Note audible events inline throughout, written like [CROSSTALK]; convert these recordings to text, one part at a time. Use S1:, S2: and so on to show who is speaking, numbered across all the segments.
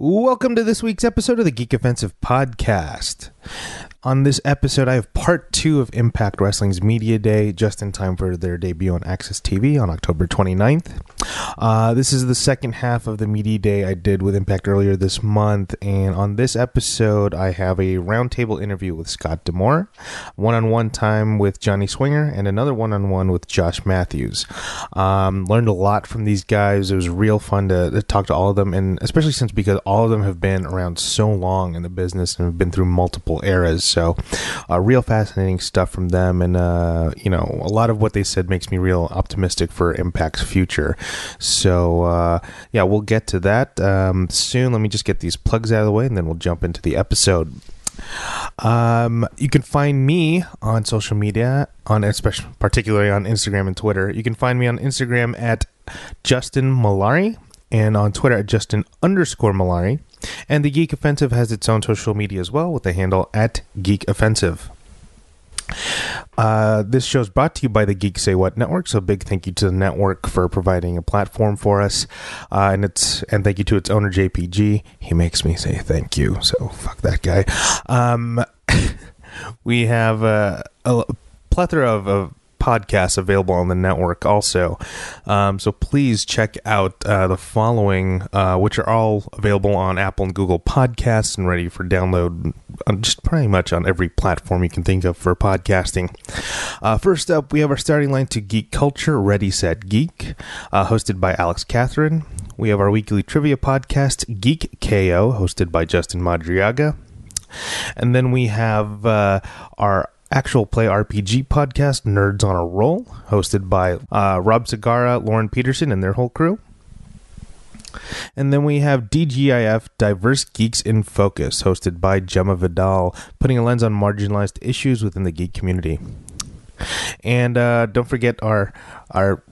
S1: Welcome to this week's episode of the Geek Offensive Podcast. On this episode, I have part two of Impact Wrestling's Media Day, just in time for their debut on AXS TV on October 29th. Uh, this is the second half of the Media Day I did with Impact earlier this month, and on this episode, I have a roundtable interview with Scott D'Amore, one on one time with Johnny Swinger, and another one on one with Josh Matthews. Um, learned a lot from these guys. It was real fun to, to talk to all of them, and especially since because all of them have been around so long in the business and have been through multiple eras. So, uh, real fascinating stuff from them, and uh, you know, a lot of what they said makes me real optimistic for Impact's future. So, uh, yeah, we'll get to that um, soon. Let me just get these plugs out of the way, and then we'll jump into the episode. Um, you can find me on social media, on especially particularly on Instagram and Twitter. You can find me on Instagram at Justin Malari and on Twitter at Justin underscore Malari. And the Geek Offensive has its own social media as well with the handle at Geek Offensive. Uh, this show is brought to you by the Geek Say What Network. So big thank you to the network for providing a platform for us, uh, and it's and thank you to its owner JPG. He makes me say thank you, so fuck that guy. Um, [LAUGHS] we have uh, a plethora of, of podcasts available on the network also. Um, so please check out uh, the following, uh, which are all available on Apple and Google Podcasts and ready for download on just pretty much on every platform you can think of for podcasting. Uh, first up, we have our starting line to Geek Culture, Ready Set Geek, uh, hosted by Alex Catherine. We have our weekly trivia podcast, Geek KO, hosted by Justin Madriaga. And then we have uh, our actual play RPG podcast, Nerds on a Roll, hosted by uh, Rob Segara, Lauren Peterson, and their whole crew. And then we have DGIF Diverse Geeks in Focus, hosted by Gemma Vidal, putting a lens on marginalized issues within the geek community. And uh, don't forget our our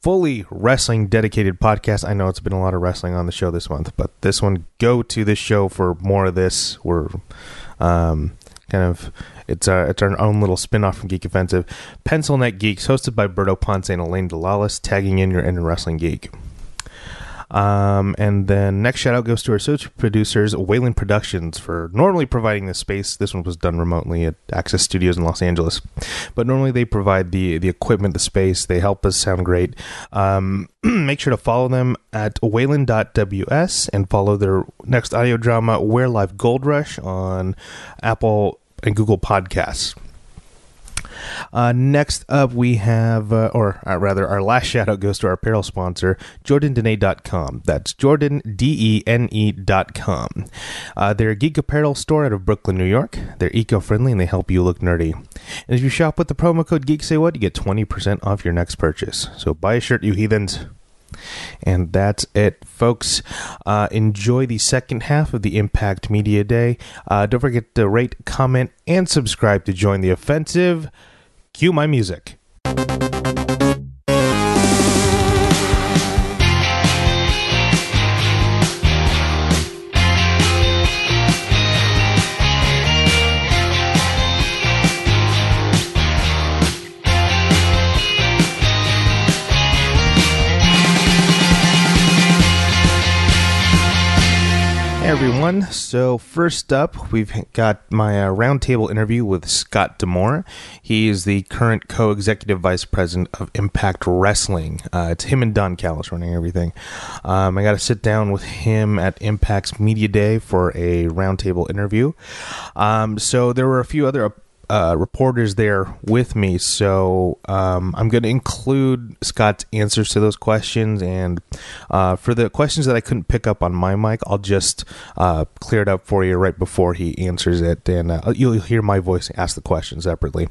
S1: fully wrestling dedicated podcast. I know it's been a lot of wrestling on the show this month, but this one go to this show for more of this. We're um, kind of it's our it's our own little spin-off from Geek Offensive. Pencil Neck Geeks, hosted by Berto Ponce and Elaine Delalis, tagging in your inner wrestling geek. Um, and then next shout out goes to our associate producers, Wayland Productions, for normally providing this space. This one was done remotely at Access Studios in Los Angeles, but normally they provide the the equipment, the space. They help us sound great. Um, [CLEARS THROAT] make sure to follow them at wayland.ws and follow their next audio drama, Where Live Gold Rush, on Apple and Google Podcasts. Uh, next up, we have, uh, or uh, rather, our last shout out goes to our apparel sponsor, JordanDene.com. That's Jordan, D E N E.com. Uh, they're a geek apparel store out of Brooklyn, New York. They're eco friendly and they help you look nerdy. And if you shop with the promo code geek GeekSayWhat, you get 20% off your next purchase. So buy a shirt, you heathens. And that's it, folks. Uh, enjoy the second half of the Impact Media Day. Uh, don't forget to rate, comment, and subscribe to join the offensive. Cue my music. Everyone. So first up, we've got my uh, roundtable interview with Scott D'Amore. He is the current co-executive vice president of Impact Wrestling. Uh, it's him and Don Callis running everything. Um, I got to sit down with him at Impact's Media Day for a roundtable interview. Um, so there were a few other uh, reporters there with me, so um, I'm going to include Scott's answers to those questions. And uh, for the questions that I couldn't pick up on my mic, I'll just uh, clear it up for you right before he answers it, and uh, you'll hear my voice ask the question separately.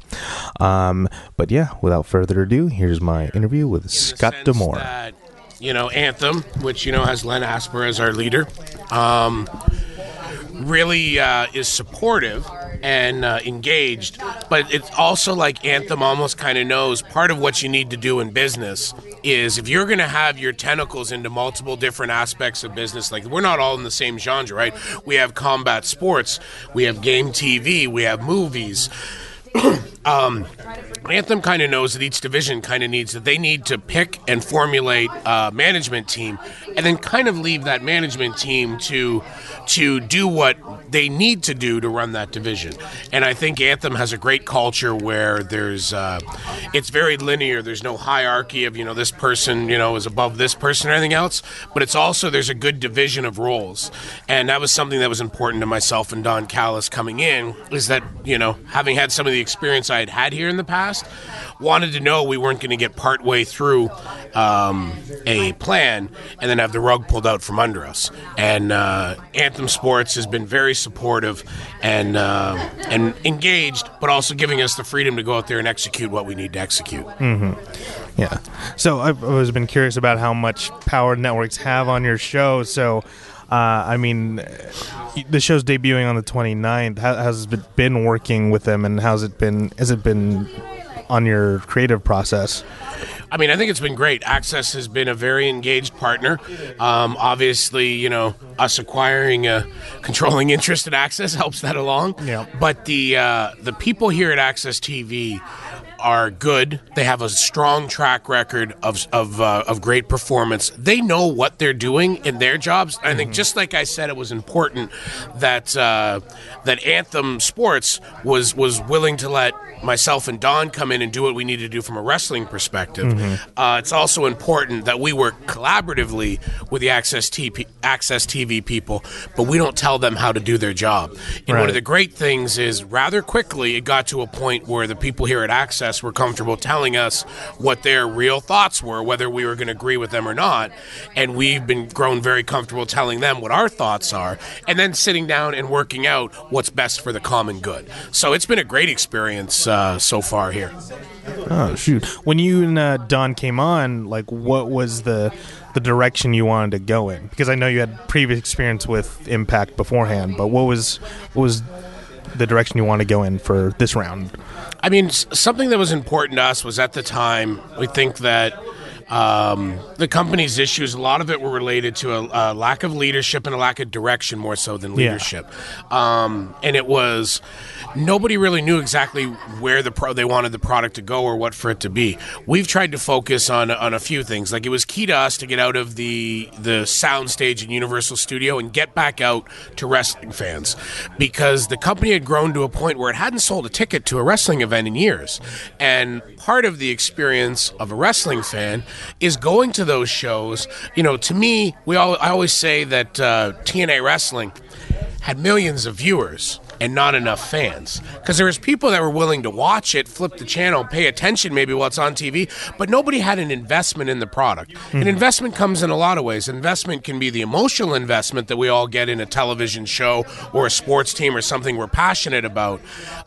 S1: Um, but yeah, without further ado, here's my interview with
S2: in
S1: Scott
S2: that, you know, Anthem, which you know has Len Asper as our leader, um, really uh, is supportive and uh, engaged. But it's also like Anthem almost kind of knows part of what you need to do in business is if you're going to have your tentacles into multiple different aspects of business, like we're not all in the same genre, right? We have combat sports, we have game TV, we have movies [COUGHS] um, Anthem kind of knows that each division kind of needs that they need to pick and formulate a management team, and then kind of leave that management team to to do what they need to do to run that division. And I think Anthem has a great culture where there's uh, it's very linear. There's no hierarchy of you know this person you know is above this person or anything else, but it's also there's a good division of roles, and that was something that was important to myself and Don Callis coming in is that you know having had some of the experience I had had here in the past, wanted to know we weren't going to get part way through um, a plan and then have the rug pulled out from under us. And uh, Anthem Sports has been very supportive and uh, and engaged, but also giving us the freedom to go out there and execute what we need to execute.
S1: Mm-hmm. Yeah. So I've always been curious about how much power networks have on your show. So. Uh, I mean, the show's debuting on the 29th. How has it been working with them, and how's it been? Has it been on your creative process?
S2: I mean, I think it's been great. AXS has been a very engaged partner. Um, obviously, you know, us acquiring a controlling [LAUGHS] interest in AXS helps that along.
S1: Yeah.
S2: But the uh, the people here at AXS TV are good. They have a strong track record of of, uh, of great performance. They know what they're doing in their jobs. I think just like I said, it was important that uh, that Anthem Sports was was willing to let myself and Don come in and do what we need to do from a wrestling perspective. Uh, it's also important that we work collaboratively with the AXS TV, AXS TV people, but we don't tell them how to do their job. And one of the great things is rather quickly it got to a point where the people here at AXS were comfortable telling us what their real thoughts were, whether we were going to agree with them or not. And we've been grown very comfortable telling them what our thoughts are, and then sitting down and working out what's best for the common good. So it's been a great experience uh, so far here.
S1: Oh shoot! When you and uh, Don came on, like, what was the the direction you wanted to go in? Because I know you had previous experience with Impact beforehand, but what was what was the direction you want to go in for this round?
S2: I mean, something that was important to us was at the time, we think that um, the company's issues, a lot of it were related to a, a lack of leadership and a lack of direction more so than
S1: Yeah.
S2: leadership. Um, and it was, nobody really knew exactly where the pro- they wanted the product to go or what for it to be. We've tried to focus on, on a few things. Like it was key to us to get out of the, the soundstage in Universal Studio and get back out to wrestling fans because the company had grown to a point where it hadn't sold a ticket to a wrestling event in years. And part of the experience of a wrestling fan is going to those shows. You know, to me, we all I always say that uh, TNA wrestling had millions of viewers and not enough fans. Because there was people that were willing to watch it flip the channel pay attention maybe while it's on tv but nobody had an investment in the product. An investment comes in a lot of ways. Investment can be the emotional investment that we all get in a television show or a sports team or something we're passionate about.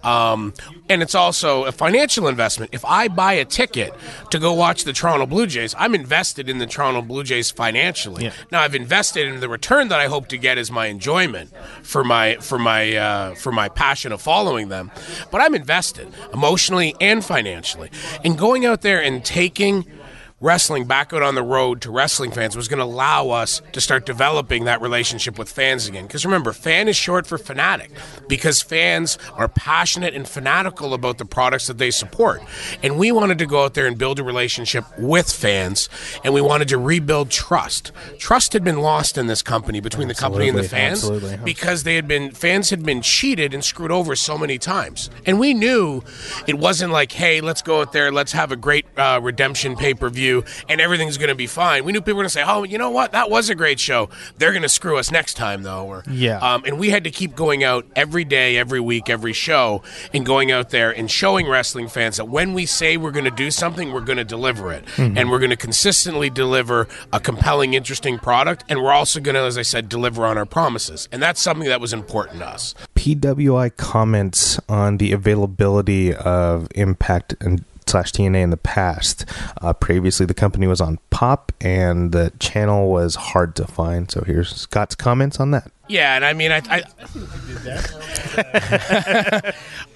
S2: Um, and it's also a financial investment. If i buy a ticket to go watch the toronto blue jays i'm invested in the toronto blue jays financially.
S1: Yeah.
S2: now I've invested in the return that I hope to get is my enjoyment for my for my uh, for my passion of following them, but I'm invested emotionally and financially. And going out there and taking wrestling back out on the road to wrestling fans was going to allow us to start developing that relationship with fans again. Because remember, fan is short for fanatic because fans are passionate and fanatical about the products that they support. And we wanted to go out there and build a relationship with fans and we wanted to rebuild trust. Trust had been lost in this company between the company and the
S1: Absolutely,
S2: fans
S1: absolutely.
S2: because they had been fans had been cheated and screwed over so many times. And we knew it wasn't like, hey, let's go out there, let's have a great uh, redemption pay per view, and everything's going to be fine. We knew people were going to say, oh, you know what, that was a great show. They're going to screw us next time, though. Or
S1: Yeah.
S2: um, and we had to keep going out every day, every week, every show, and going out there and showing wrestling fans that when we say we're going to do something, we're going to deliver it, and we're going to consistently deliver a compelling, interesting product, and we're also going to, as I said, deliver on our promises, and that's something that was important to us.
S1: PWI comments on the availability of Impact and slash TNA in the past. Uh, previously, the company was on Pop, and the channel was hard to find. So here's Scott's comments on that.
S2: Yeah, and I mean, I, I,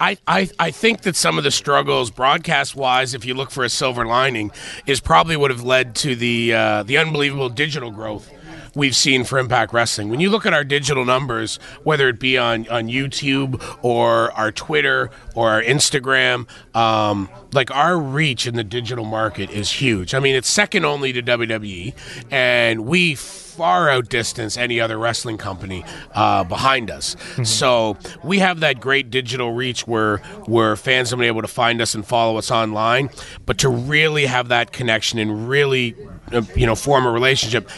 S2: [LAUGHS] I, I, I think that some of the struggles, broadcast wise, if you look for a silver lining, is probably would have led to the uh, the unbelievable digital growth we've seen for Impact Wrestling. When you look at our digital numbers, whether it be on, on YouTube or our Twitter or our Instagram, um, like our reach in the digital market is huge. I mean, it's second only to WWE, and we far outdistance any other wrestling company uh, behind us. Mm-hmm. So we have that great digital reach where where fans have been able to find us and follow us online. But to really have that connection and really you know form a relationship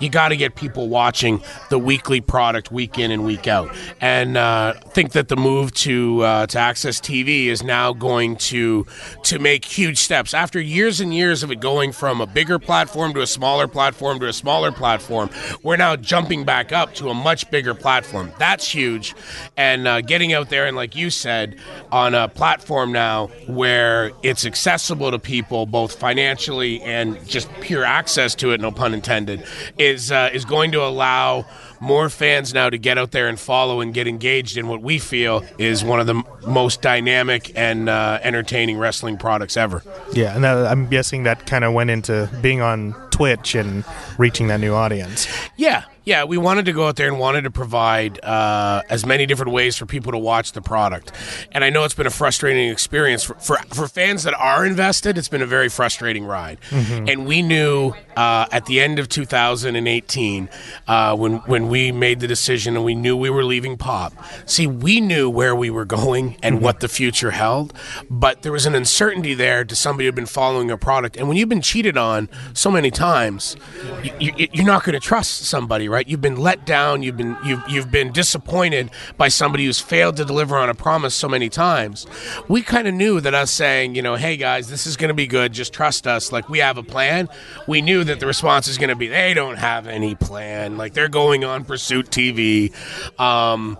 S2: you got to get people watching the weekly product week in and week out. And uh, think that the move to uh, to AXS TV is now going to to make huge steps after years and years of it going from a bigger platform to a smaller platform to a smaller platform. We're now jumping back up to a much bigger platform. That's huge, and uh, getting out there and like you said, on a platform now where it's accessible to people both financially and just pure access to it. No pun intended is uh, is going to allow more fans now to get out there and follow and get engaged in what we feel is one of the m- most dynamic and uh, entertaining wrestling products ever.
S1: Yeah, and that, I'm guessing that kind of went into being on Twitch and reaching that new audience.
S2: Yeah, yeah, we wanted to go out there and wanted to provide uh, as many different ways for people to watch the product. And I know it's been a frustrating experience for, for, for fans that are invested. It's been a very frustrating ride. Mm-hmm. And we knew uh, at the end of 2018 uh, when when we made the decision and we knew we were leaving Pop. See, we knew where we were going and mm-hmm. what the future held, but there was an uncertainty there to somebody who'd been following a product. And when you've been cheated on so many times, you, you, you're not going to trust somebody, right? Right? You've been let down. You've been you've you've been disappointed by somebody who's failed to deliver on a promise so many times. We kind of knew that us saying, you know, hey guys, this is going to be good. Just trust us. Like we have a plan. We knew that the response is going to be they don't have any plan. Like they're going on Pursuit TV. Um,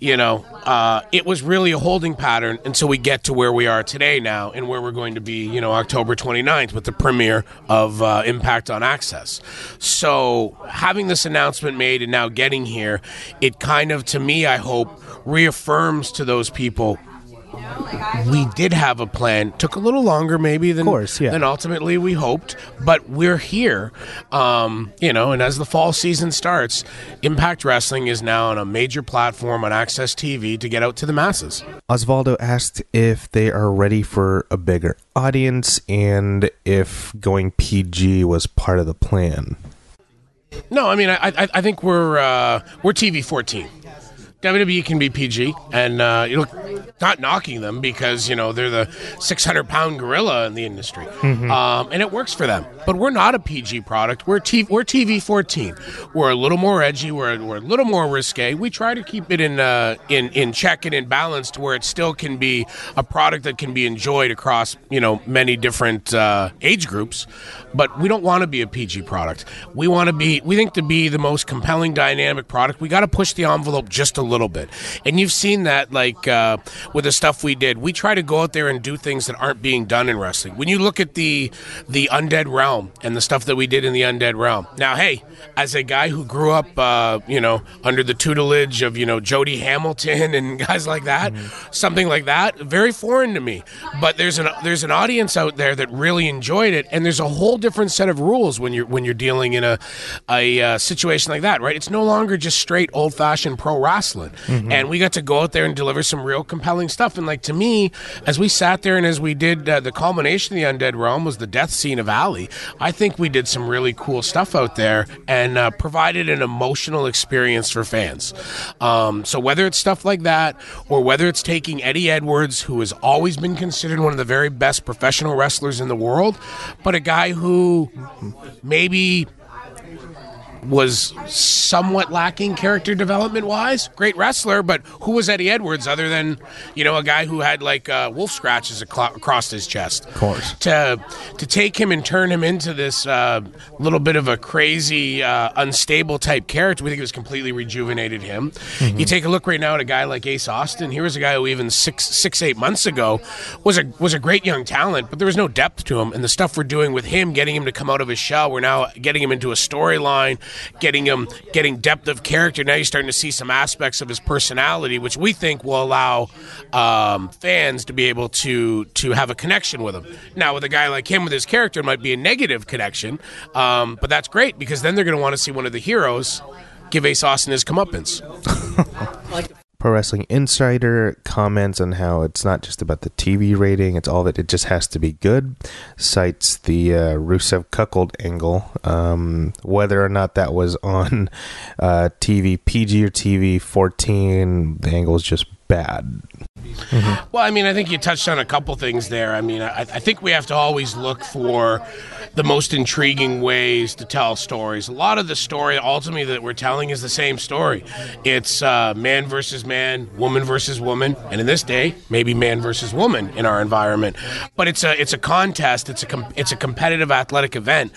S2: you know, uh, it was really a holding pattern until we get to where we are today now and where we're going to be, you know, October 29th with the premiere of uh, Impact on AXS. So having this announcement made and now getting here, it kind of, to me, I hope, reaffirms to those people we did have a plan. Took a little longer, maybe than
S1: course, yeah.
S2: than ultimately we hoped, but we're here. Um, you know, and as the fall season starts, Impact Wrestling is now on a major platform on AXS TV to get out to the masses.
S1: Osvaldo asked if they are ready for a bigger audience and if going PG was part of the plan.
S2: No, I mean, I, I, I think we're uh, we're TV fourteen. WWE can be PG, and uh, you know, not knocking them because you know they're the 600 pound gorilla in the industry, mm-hmm. um, and it works for them. But we're not a PG product. We're TV, we're TV 14. We're a little more edgy. We're, we're a little more risque. We try to keep it in uh, in in check and in balance to where it still can be a product that can be enjoyed across you know many different uh, age groups. But we don't want to be a PG product. We want to be. We think to be the most compelling, dynamic product. We got to push the envelope just a little bit. And you've seen that, like uh, with the stuff we did. We try to go out there and do things that aren't being done in wrestling. When you look at the the Undead Realm and the stuff that we did in the Undead Realm. Now, hey, as a guy who grew up, uh, you know, under the tutelage of you know Jody Hamilton [LAUGHS] and guys like that, mm-hmm. something like that, very foreign to me. But there's an there's an audience out there that really enjoyed it, and there's a whole different set of rules when you're when you're dealing in a a uh, situation like that, right? It's no longer just straight old fashioned pro wrestling. Mm-hmm. And we got to go out there and deliver some real compelling stuff. And like to me, as we sat there and as we did uh, the culmination of the Undead Realm was the death scene of Allie. I think we did some really cool stuff out there and uh, provided an emotional experience for fans. Um, so whether it's stuff like that or whether it's taking Eddie Edwards, who has always been considered one of the very best professional wrestlers in the world, but a guy who maybe was somewhat lacking character development wise. Great wrestler, but who was Eddie Edwards other than you know a guy who had like uh, wolf scratches across his chest?
S1: Of course.
S2: To to take him and turn him into this uh, little bit of a crazy, uh, unstable type character, we think it was completely rejuvenated him. Mm-hmm. You take a look right now at a guy like Ace Austin. Here was a guy who even six six eight months ago was a was a great young talent, but there was no depth to him. And the stuff we're doing with him, getting him to come out of his shell, we're now getting him into a storyline getting him getting depth of character. Now you're starting to see some aspects of his personality, which we think will allow um, fans to be able to to have a connection with him. Now, with a guy like him with his character, it might be a negative connection, um, but that's great because then they're going to want to see one of the heroes give Ace Austin his comeuppance. [LAUGHS]
S1: Pro Wrestling Insider comments on how it's not just about the TV rating, it's all it. It just has to be good. Cites the uh, Rusev cuckold angle. Um, whether or not that was on uh, TV PG or TV 14, the angle is just bad.
S2: Well, I mean, I think you touched on a couple things there. I mean, I, I think we have to always look for the most intriguing ways to tell stories. A lot of the story, ultimately, that we're telling is the same story. It's uh, man versus man, woman versus woman, and in this day, maybe man versus woman in our environment. But it's a it's a contest. It's a com- it's a competitive athletic event.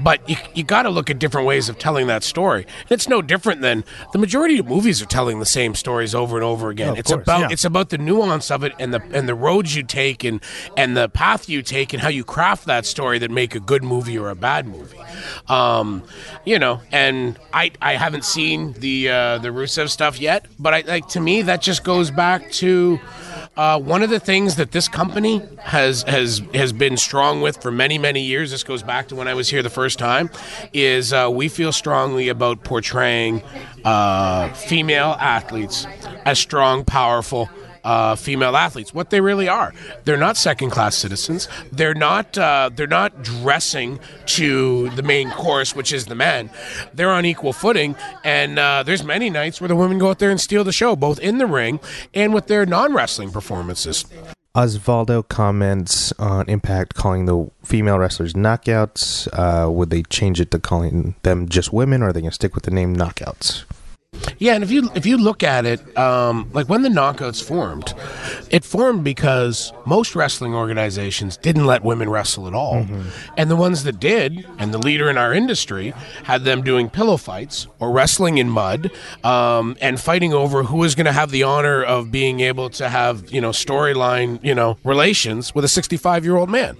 S2: But you you got to look at different ways of telling that story. And it's no different than the majority of movies are telling the same stories over and over again. it's
S1: course,
S2: about
S1: yeah.
S2: it's about the nuance of it and the and the roads you take and and the path you take and how you craft that story that make a good movie or a bad movie. Um, you know, and I I haven't seen the uh, the Rusev stuff yet, but I like to me that just goes back to. Uh, one of the things that this company has has has been strong with for many many years. This goes back to when I was here the first time. Is uh, we feel strongly about portraying uh, female athletes as strong, powerful, uh, female athletes, what they really are. They're not second-class citizens. They're not. Uh, they're not dressing to the main course, which is the men. They're on equal footing, and uh, there's many nights where the women go out there and steal the show, both in the ring and with their non-wrestling performances.
S1: Osvaldo comments on Impact calling the female wrestlers knockouts. Uh, would they change it to calling them just women, or are they going to stick with the name knockouts?
S2: Yeah, and if you if you look at it, um, like when the knockouts formed, it formed because most wrestling organizations didn't let women wrestle at all, and the ones that did, and the leader in our industry had them doing pillow fights or wrestling in mud, um, and fighting over who was going to have the honor of being able to have you know storyline you know relations with a sixty five year old man.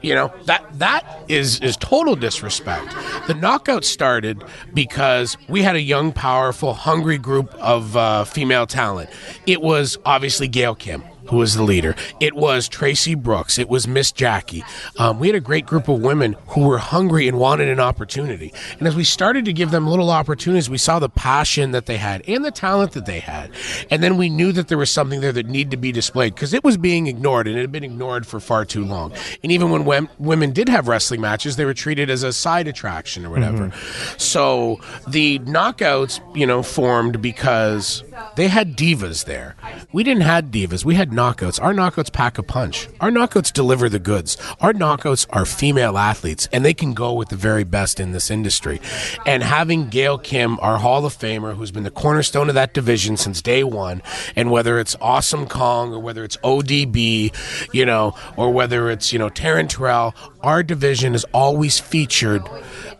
S2: You know that that is is total disrespect. The knockout started because we had a young, powerful, hungry group of uh, female talent. It was obviously Gail Kim. Who was the leader? It was Traci Brooks. It was Miss Jackie. Um, we had a great group of women who were hungry and wanted an opportunity. And as we started to give them little opportunities, we saw the passion that they had and the talent that they had. And then we knew that there was something there that needed to be displayed because it was being ignored and it had been ignored for far too long. And even when wem- women did have wrestling matches, they were treated as a side attraction or whatever. So the knockouts, you know, formed because they had divas there. We didn't have divas. We had knockouts. Our knockouts pack a punch. Our knockouts deliver the goods. Our knockouts are female athletes, and they can go with the very best in this industry. And having Gail Kim, our Hall of Famer, who's been the cornerstone of that division since day one, and whether it's Awesome Kong or whether it's ODB, you know, or whether it's you know Taryn Terrell, our division has always featured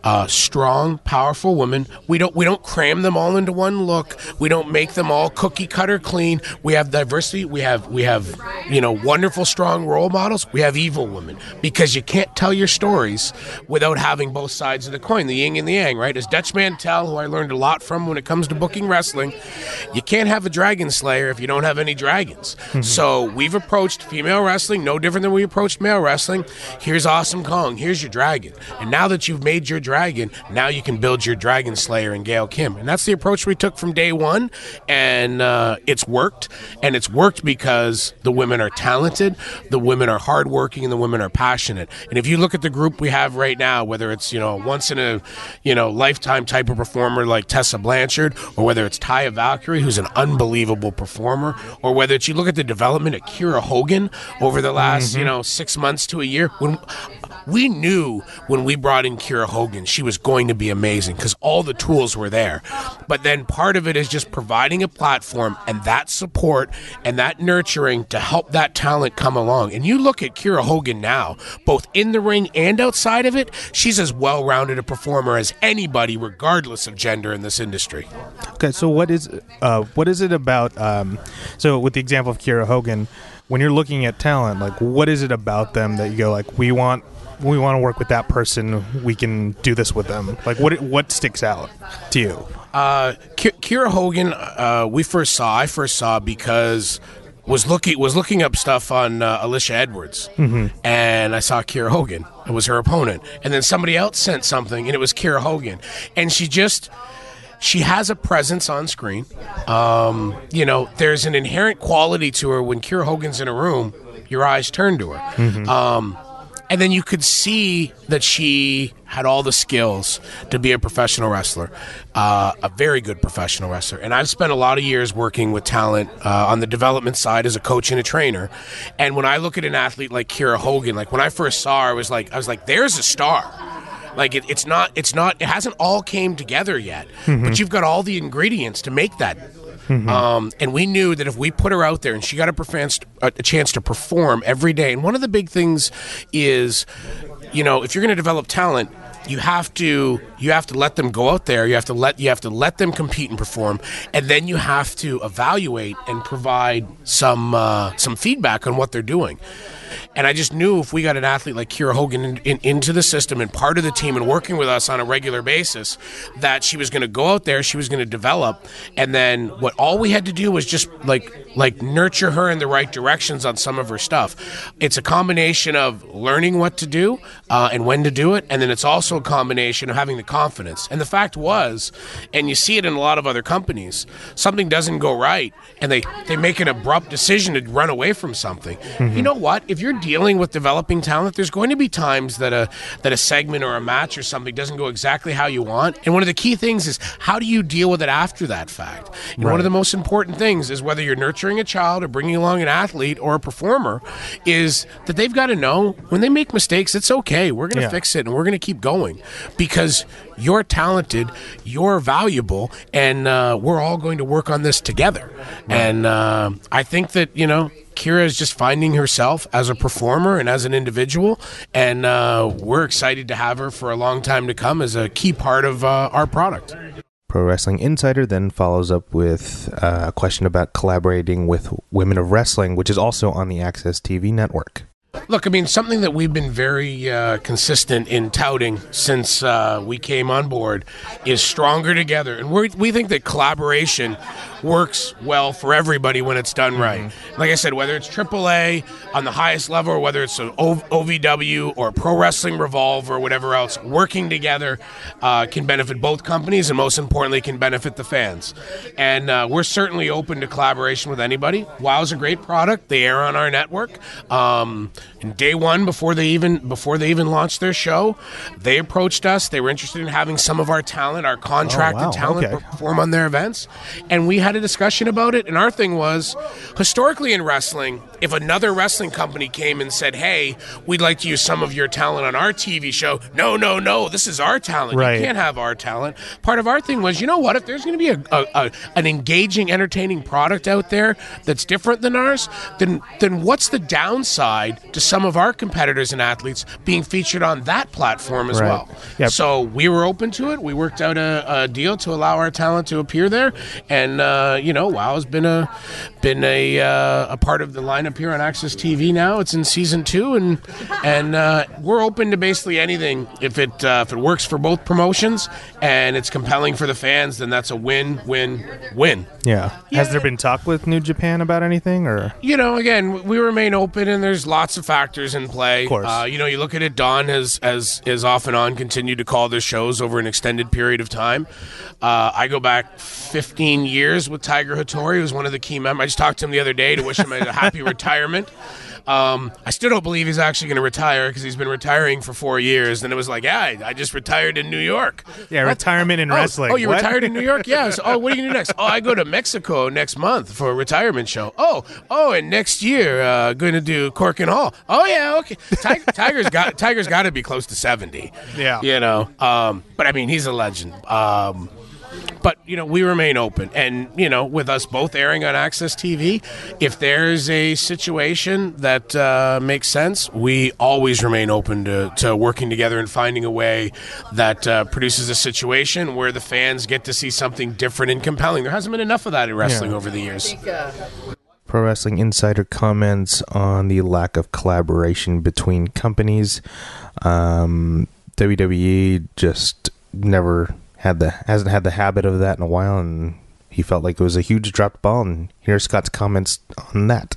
S2: uh, strong, powerful women. We don't we don't cram them all into one look. We don't make them all cookie cutter clean. We have diversity. We have we have you know wonderful, strong role models. We have evil women because you can't tell your stories without having both sides of the coin, the yin and the yang. Right? As Dutch Mantell, who I learned a lot from when it comes to booking wrestling, you can't have a dragon slayer if you don't have any dragons. So we've approached female wrestling no different than we approached male wrestling. Here's Awesome Kong. Here's your dragon. And now that you've made your dragon, now you can build your dragon slayer in Gail Kim. And that's the approach we took from day one. And uh, it's worked. And it's worked because the women are talented, the women are hardworking, and the women are passionate. And if you look at the group we have right now, whether it's, you know, once in a, you know, lifetime type of performer like Tessa Blanchard, or whether it's Taya Valkyrie, who's an unbelievable performer, or whether it's you look at the development of Kiera Hogan over the last, you know, six months to a year, when we knew when we brought in Kiera Hogan, she was going to be amazing because all the tools were there. But then part of it is just providing a platform and that support and that nurturing to help that talent come along. And you look at Kiera Hogan now, both in the ring and outside of it, she's as well rounded a performer as anybody, regardless of gender in this industry.
S1: Okay, so what is uh, what is it about? Um, so with the example of Kiera Hogan, when you're looking at talent, like what is it about them that you go like, we want we want to work with that person, we can do this with them? Like, what what sticks out to you?
S2: Uh, Kiera Hogan, uh, we first saw. I first saw because was looking was looking up stuff on uh, Alisha Edwards, and I saw Kiera Hogan. It was her opponent, and then somebody else sent something, and it was Kiera Hogan, and she just she has a presence on screen. Um, you know, there's an inherent quality to her when Kiera Hogan's in a room. Your eyes turn to her. Um, and then you could see that she had all the skills to be a professional wrestler, uh, a very good professional wrestler. And I've spent a lot of years working with talent uh, on the development side as a coach and a trainer. And when I look at an athlete like Kiera Hogan, like when I first saw her, I was like, I was like, there's a star. Like it, it's not, it's not, it hasn't all came together yet, but you've got all the ingredients to make that um, and we knew that if we put her out there and she got a a chance to perform every day, and one of the big things is, you know, if you're going to develop talent, you have to you have to let them go out there. You have to let you have to let them compete and perform, and then you have to evaluate and provide some uh, some feedback on what they're doing. And I just knew if we got an athlete like Kiera Hogan in, in, into the system and part of the team and working with us on a regular basis, that she was going to go out there, she was going to develop, and then what all we had to do was just like like nurture her in the right directions on some of her stuff. It's a combination of learning what to do uh, and when to do it, and then it's also a combination of having the confidence. And the fact was, and you see it in a lot of other companies, something doesn't go right, and they they make an abrupt decision to run away from something. You know what? If you're dealing with developing talent, there's going to be times that a that a segment or a match or something doesn't go exactly how you want. And one of the key things is how do you deal with it after that fact? And one of the most important things is whether you're nurturing a child or bringing along an athlete or a performer, is that they've got to know when they make mistakes, it's okay. We're going to
S1: Yeah.
S2: fix it and we're going to keep going because you're talented, you're valuable, and uh, we're all going to work on this together. And uh, I think that you know. Kiera is just finding herself as a performer and as an individual, and uh, we're excited to have her for a long time to come as a key part of uh, our product.
S1: Pro Wrestling Insider then follows up with uh, a question about collaborating with Women of Wrestling, which is also on the AXS TV network.
S2: Look, I mean, something that we've been very uh, consistent in touting since uh, we came on board is stronger together. And we we think that collaboration works well for everybody when it's done right. Like I said, whether it's AAA on the highest level or whether it's an o- OVW or Pro Wrestling Revolve or whatever else, working together uh, can benefit both companies and most importantly, can benefit the fans. And uh, we're certainly open to collaboration with anybody. WoW's a great product. They air on our network. Um, and day one, before they even before they even launched their show, they approached us. They were interested in having some of our talent, our contracted
S1: Oh, wow.
S2: talent,
S1: Okay.
S2: perform on their events, and we had a discussion about it. And our thing was, historically in wrestling, if another wrestling company came and said, "Hey, we'd like to use some of your talent on our TV show," no, no, no, this is our talent.
S1: Right.
S2: You can't have our talent. Part of our thing was, you know what? If there's going to be a, a, a an engaging, entertaining product out there that's different than ours, then then what's the downside to some of our competitors and athletes being featured on that platform as
S1: Right.
S2: well?
S1: Yep.
S2: So we were open to it. We worked out a, a deal to allow our talent to appear there, and uh, you know, WoW has been a been a uh, a part of the lineup here on AXS TV now. It's in season two, and and uh, we're open to basically anything if it uh, if it works for both promotions and it's compelling for the fans. Then that's a win, win, win.
S1: Yeah. Has there been talk with New Japan about anything, or
S2: you know, again, we remain open, and there's lots of factors in play.
S1: Of course.
S2: Uh, you know, you look at it. Don has, has, has off and on continued to call their shows over an extended period of time. Uh, I go back 15 years with Tiger Hattori, who's one of the key members. Just talked to him the other day to wish him a [LAUGHS] happy retirement. Um, I still don't believe he's actually going to retire because he's been retiring for four years. And it was like, yeah, I, I just retired in New York.
S1: yeah, retirement in
S2: Oh,
S1: wrestling?
S2: Oh, you
S1: What?
S2: retired in New York? Yeah. So, oh, what are you gonna do next? Oh, I go to Mexico next month for a retirement show. Oh, oh, and next year, uh, going to do Korakuen Hall. Oh yeah, okay. Tiger, [LAUGHS] Tiger's got Tiger's got to be close to seventy.
S1: Yeah.
S2: You know, um, but I mean, he's a legend. Um, but you know, we remain open, and you know, with us both airing on AXS TV, if there's a situation that uh, makes sense, we always remain open to, to working together and finding a way that uh, produces a situation where the fans get to see something different and compelling. There hasn't been enough of that in wrestling
S1: Yeah.
S2: over the years.
S1: Pro Wrestling Insider comments on the lack of collaboration between companies. Um, WWE just never had the hasn't had the habit of that in a while, and he felt like it was a huge dropped ball. And here's Scott's comments on that.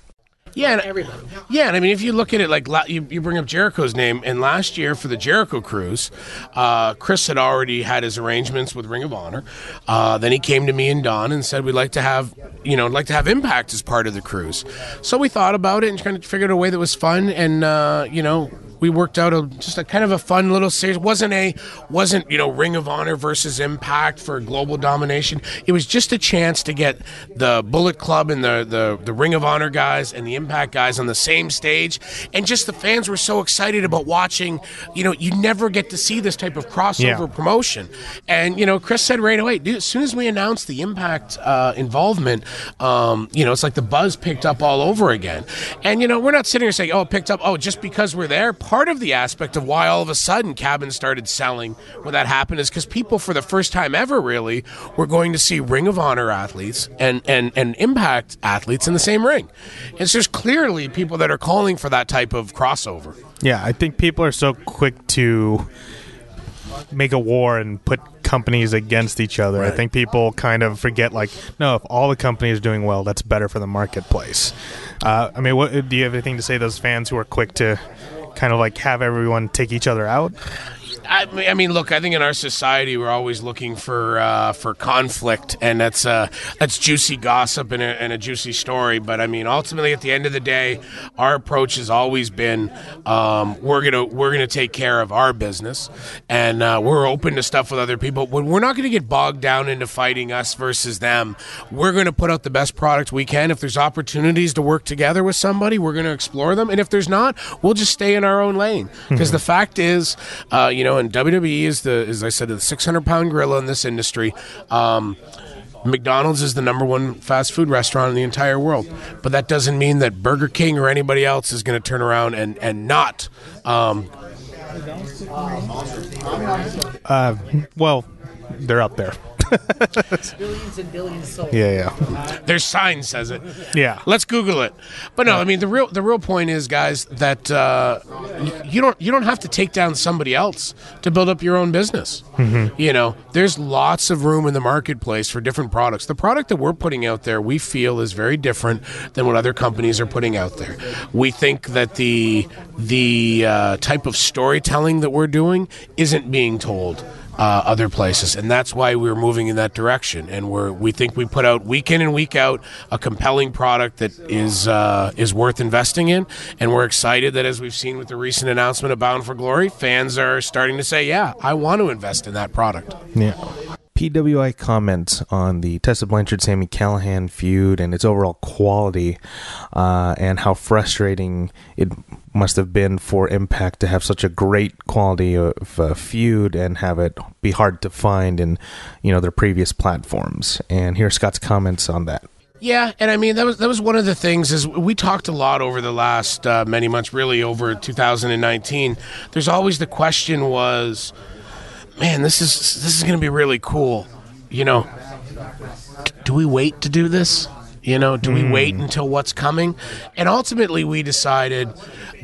S2: Yeah, and, everybody. Yeah, and I mean, if you look at it, like you, you bring up Jericho's name, and last year for the Jericho Cruise, uh, Chris had already had his arrangements with Ring of Honor. Uh, then he came to me and Don and said we'd like to have, you know, like to have Impact as part of the cruise. So we thought about it and kind of figured a way that was fun, and uh, you know, we worked out a just a kind of a fun little series. wasn't a wasn't you know Ring of Honor versus Impact for global domination. It was just a chance to get the Bullet Club and the the, the Ring of Honor guys and the Impact guys on the same stage, and just the fans were so excited about watching. You know, you never get to see this type of crossover yeah. promotion. And you know, Chris said right away, dude, as soon as we announced the Impact uh, involvement, um, you know, it's like the buzz picked up all over again. And you know, we're not sitting here saying, oh, it picked up. Oh, just because we're there part of the aspect of why all of a sudden cabins started selling when that happened is because people, for the first time ever, really, were going to see Ring of Honor athletes and, and, and Impact athletes in the same ring. And so there's clearly people that are calling for that type of crossover.
S1: Yeah, I think people are so quick to make a war and put companies against each other. Right. I think people kind of forget, like, no, if all the companies are doing well, that's better for the marketplace. Uh, I mean, what do you have anything to say to those fans who are quick to kind of like have everyone take each other out?
S2: I, I, mean, look, I think in our society we're always looking for uh, for conflict, and that's uh, that's juicy gossip and a, and a, juicy story. But I mean, ultimately, at the end of the day, our approach has always been um, we're gonna we're gonna take care of our business, and uh, we're open to stuff with other people. But we're not gonna get bogged down into fighting us versus them. We're gonna put out the best product we can. If there's opportunities to work together with somebody, we're gonna explore them, and if there's not, we'll just stay in our own lane. Because mm-hmm. the fact is, uh, you know, WWE is the, as I said, the 600 pound gorilla in this industry. Um, McDonald's is the number one fast food restaurant in the entire world, but that doesn't mean that Burger King or anybody else is going to turn around and and not. Um,
S1: uh, well, they're up there. [LAUGHS]
S3: billions and billions sold.
S1: Yeah, yeah.
S2: Their sign says it.
S1: Yeah.
S2: Let's Google it. But no, I mean the real the real point is, guys, that uh, you don't you don't have to take down somebody else to build up your own business. Mm-hmm. You know, there's lots of room in the marketplace for different products. The product that we're putting out there, we feel, is very different than what other companies are putting out there. We think that the the uh, type of storytelling that we're doing isn't being told uh, other places, and that's why we're moving in that direction. And we're we think we put out week in and week out a compelling product that is uh, is worth investing in, and we're excited that as we've seen with the recent announcement of Bound for Glory, fans are starting to say, "Yeah, I want to invest in that product."
S1: Yeah. PWI comments on the Tessa Blanchard Sami Callihan feud and its overall quality, uh, and how frustrating it must have been for Impact to have such a great quality of uh, feud and have it be hard to find in you know their previous platforms. And here's Scott's comments on that.
S2: Yeah, and I mean that was that was one of the things is we talked a lot over the last uh, many months, really over 2019. There's always the question was, man, this is this is going to be really cool. You know, do we wait to do this? You know, do we wait hmm. until what's coming? And ultimately, we decided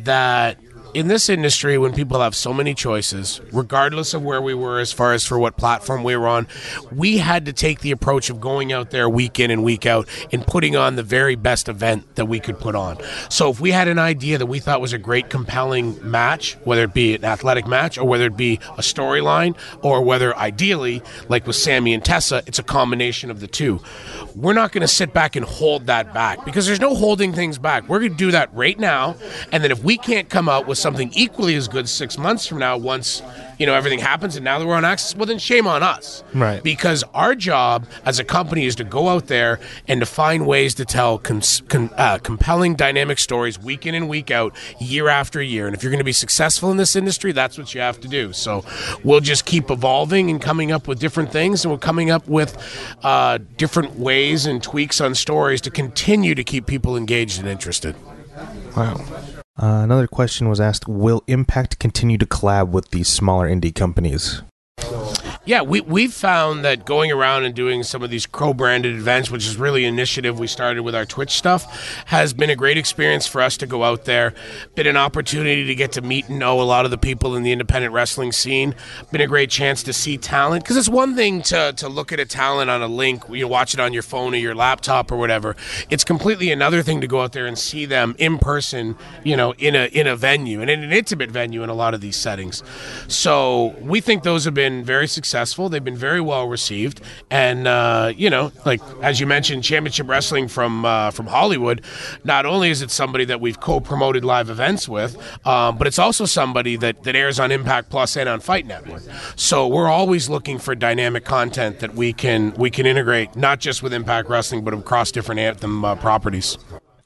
S2: that in this industry, when people have so many choices, regardless of where we were as far as for what platform we were on, we had to take the approach of going out there week in and week out and putting on the very best event that we could put on. So if we had an idea that we thought was a great, compelling match, whether it be an athletic match or whether it be a storyline, or whether ideally, like with Sami and Tessa, it's a combination of the two, we're not going to sit back and hold that back because there's no holding things back. We're going to do that right now. And then if we can't come out with something equally as good six months from now, once you know everything happens and now that we're on access well then shame on us.
S1: Right.
S2: Because our job as a company is to go out there and to find ways to tell cons- con- uh, compelling dynamic stories week in and week out year after year. And if you're going to be successful in this industry that's what you have to do. So we'll just keep evolving and coming up with different things and we're coming up with uh, different ways and tweaks on stories to continue to keep people engaged and interested.
S1: Wow uh, another question was asked Will Impact continue to collab with these smaller indie companies?
S2: Yeah, we we've found that going around and doing some of these co-branded events, which is really an initiative we started with our Twitch stuff, has been a great experience for us to go out there. Been an opportunity to get to meet and know a lot of the people in the independent wrestling scene. Been a great chance to see talent because it's one thing to to look at a talent on a link, you watch it on your phone or your laptop or whatever. It's completely another thing to go out there and see them in person, you know, in a in a venue and in an intimate venue in a lot of these settings. So we think those have been very successful. They've been very well received, and uh, you know, like as you mentioned, Championship Wrestling from uh, from Hollywood. Not only is it somebody that we've co-promoted live events with, um, but it's also somebody that that airs on Impact Plus and on Fight Network. So we're always looking for dynamic content that we can we can integrate not just with Impact Wrestling, but across different Anthem uh, properties.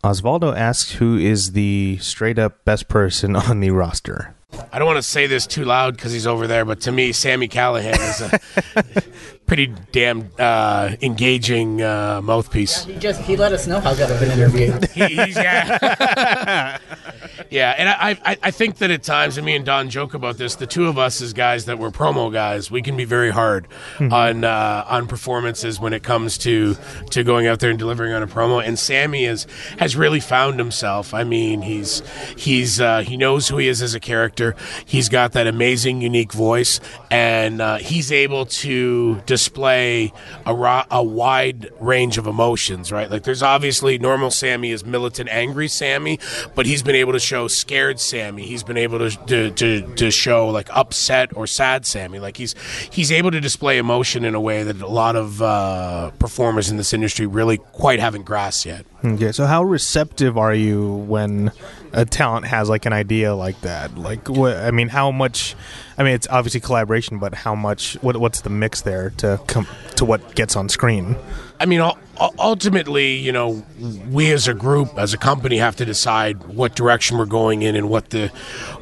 S1: Osvaldo asks who is the straight up best person [LAUGHS] on the roster.
S2: I don't want to say this too loud because he's over there, but to me, Sami Callihan is a [LAUGHS] pretty damn uh, engaging uh, mouthpiece.
S3: He just he let us know how good of an interview.
S2: He, he's, yeah, [LAUGHS] yeah, and I, I I think that at times, and me and Don joke about this. The two of us as guys that were promo guys, we can be very hard on uh, on performances when it comes to to going out there and delivering on a promo. And Sami is has really found himself. I mean, he's he's uh, he knows who he is as a character. He's got that amazing, unique voice, and uh, he's able to display a, ro- a wide range of emotions. Right, like there's obviously normal Sami is militant, angry Sami, but he's been able to show scared Sami. He's been able to to, to, to show like upset or sad Sami. Like he's he's able to display emotion in a way that a lot of uh, performers in this industry really quite haven't grasped yet.
S1: Okay, so how receptive are you when a talent has like an idea like that? Like, what, I mean, how much? I mean, it's obviously collaboration, but how much? What, what's the mix there to come to what gets on screen?
S2: I mean, ul- ultimately, you know, we as a group, as a company, have to decide what direction we're going in and what the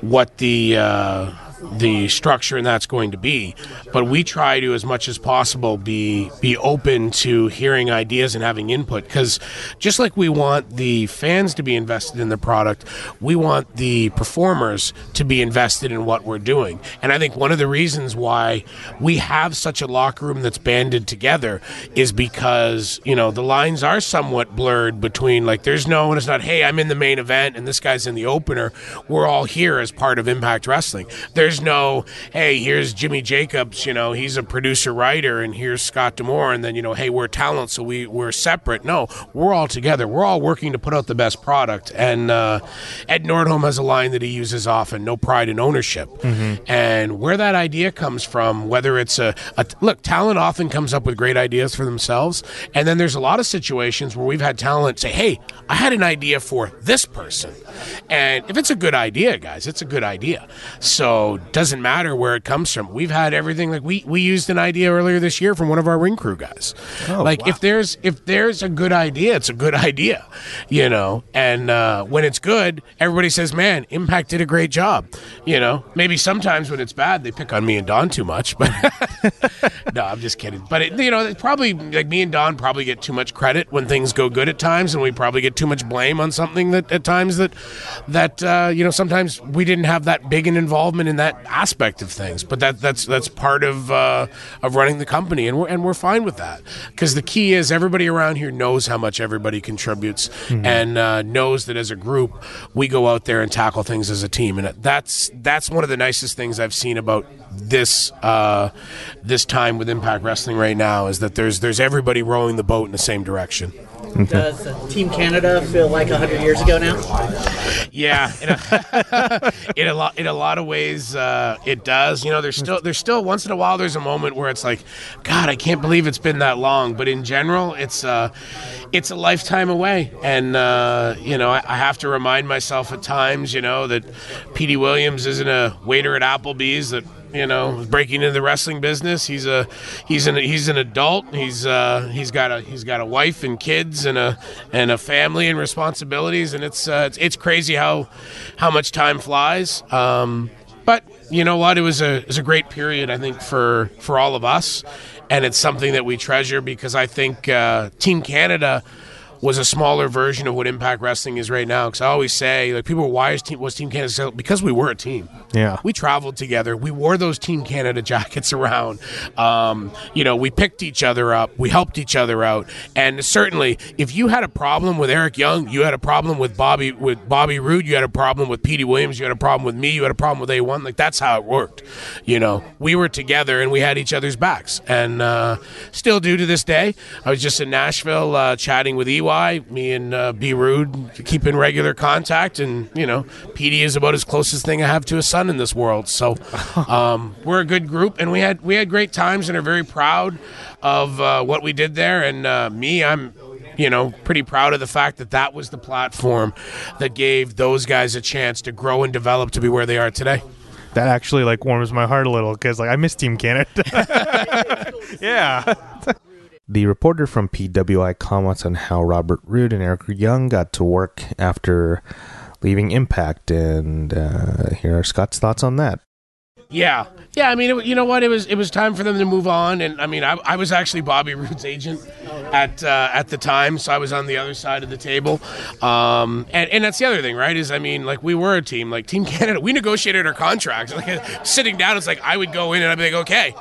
S2: what the uh, the structure and that's going to be. But we try to, as much as possible, be be open to hearing ideas and having input. Because just like we want the fans to be invested in the product, we want the performers to be invested in what we're doing. And I think one of the reasons why we have such a locker room that's banded together is because you know the lines are somewhat blurred between like there's no one it's not hey I'm in the main event and this guy's in the opener. We're all here as part of Impact Wrestling. There's no hey here's Jimmy Jacobs you know he's a producer writer and here's Scott D'Amore and then you know hey we're talent so we we're separate. No, we're all together. We're all working to put out the best product. And uh, Ed Nordholm has a line that he uses often: no pride in ownership. And where that idea comes from, whether it's a, a look, talent often comes up with great ideas for themselves, and then there's a lot of situations where we've had talent say, "Hey, I had an idea for this person," and if it's a good idea, guys, it's a good idea. So doesn't matter where it comes from. We've had everything. Like we we used an idea earlier this year from one of our ring crew guys. like if there's if there's a good idea, it's a good [LAUGHS] idea, you know. And uh, when it's good, everybody says, "Man, Impact did a great job." You know, maybe sometimes when it's bad, they pick on me and Don too much, but [LAUGHS] no, I'm just kidding. But it, you know, it's probably like me and Don probably get too much credit when things go good at times, and we probably get too much blame on something that at times that that uh, you know sometimes we didn't have that big an involvement in that aspect of things. But that that's that's part of uh, of running the company, and we're and we're fine with that because the key is everybody around here knows how much everybody contributes and uh, knows that as a group we go out there and tackle things as a team, and that's that's one of the nicest things I've seen about this uh, this time with Impact Wrestling right now is that there's there's everybody rowing the boat in the same direction.
S3: Does uh, Team Canada feel like hundred years ago now?
S2: Yeah, in a, [LAUGHS] in a lot in a lot of ways, uh, it does. You know, there's still there's still once in a while there's a moment where it's like, God, I can't believe it's been that long. But in general, it's uh, it's a lifetime away, and uh, you know, I, I have to remind myself at times, you know, that Petey Williams isn't a waiter at Applebee's that you know breaking into the wrestling business. He's a he's an he's an adult. He's uh he's got a he's got a wife and kids and a and a family and responsibilities. And it's uh, it's, it's crazy how how much time flies. Um but you know what? It was a it was a great period i think for for all of us. And it's something that we treasure because i think uh team canada was a smaller version of what Impact Wrestling is right now. Because I always say, like, people, why is team, was Team Canada so? Because we were a team.
S1: Yeah.
S2: We traveled together. We wore those Team Canada [LAUGHS] jackets around. Um, you know, we picked each other up. We helped each other out. And certainly, if you had a problem with Eric Young, you had a problem with Bobby with Bobby Roode, you had a problem with Petey Williams, you had a problem with me, you had a problem with A1. Like that's how it worked. You know, we were together and we had each other's backs, and uh, still do to this day. I was just in Nashville uh, chatting with Me and uh, B Rude keep in regular contact, and you know, Petey is about as closest thing I have to a son in this world. So [LAUGHS] um, we're a good group, and we had we had great times, and are very proud of uh, what we did there. And uh, me, I'm you know, pretty proud of the fact that that was the platform that gave those guys a chance to grow and develop to be where they are today.
S1: That actually like warms my heart a little because like I miss Team Canada. [LAUGHS] yeah. [LAUGHS] The reporter from PWI comments on how Robert Roode and Eric Young got to work after leaving Impact, and uh, here are Scott's thoughts on that.
S2: Yeah, yeah. I mean, it, you know what? It was it was time for them to move on, and I mean, I, I was actually Bobby Roode's agent at uh, at the time, so I was on the other side of the table. Um, and and that's the other thing, right? Is I mean, like we were a team, like Team Canada. We negotiated our contracts. [LAUGHS] Like sitting down, it's like I would go in and I'd be like, okay,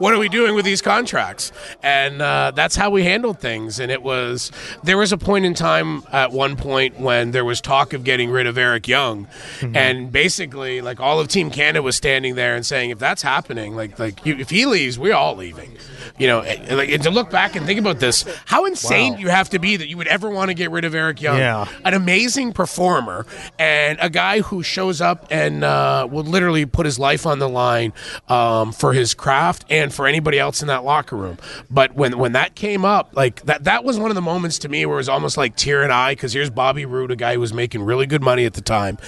S2: what are we doing with these contracts? And uh, that's how we handled things. And it was there was a point in time at one point when there was talk of getting rid of Eric Young, and basically like all of Team Canada was standing there and saying, if that's happening, like like you, if he leaves, we're all leaving. You know, and, like and to look back and think about this, how insane
S1: Wow.
S2: you have to be that you would ever want to get rid of Eric Young.
S1: Yeah.
S2: An amazing performer and a guy who shows up and uh, will literally put his life on the line um, for his craft and for anybody else in that locker room. But when when that came up, like that that was one of the moments to me where it was almost like tear in eye because here's Bobby Roode, a guy who was making really good money at the time,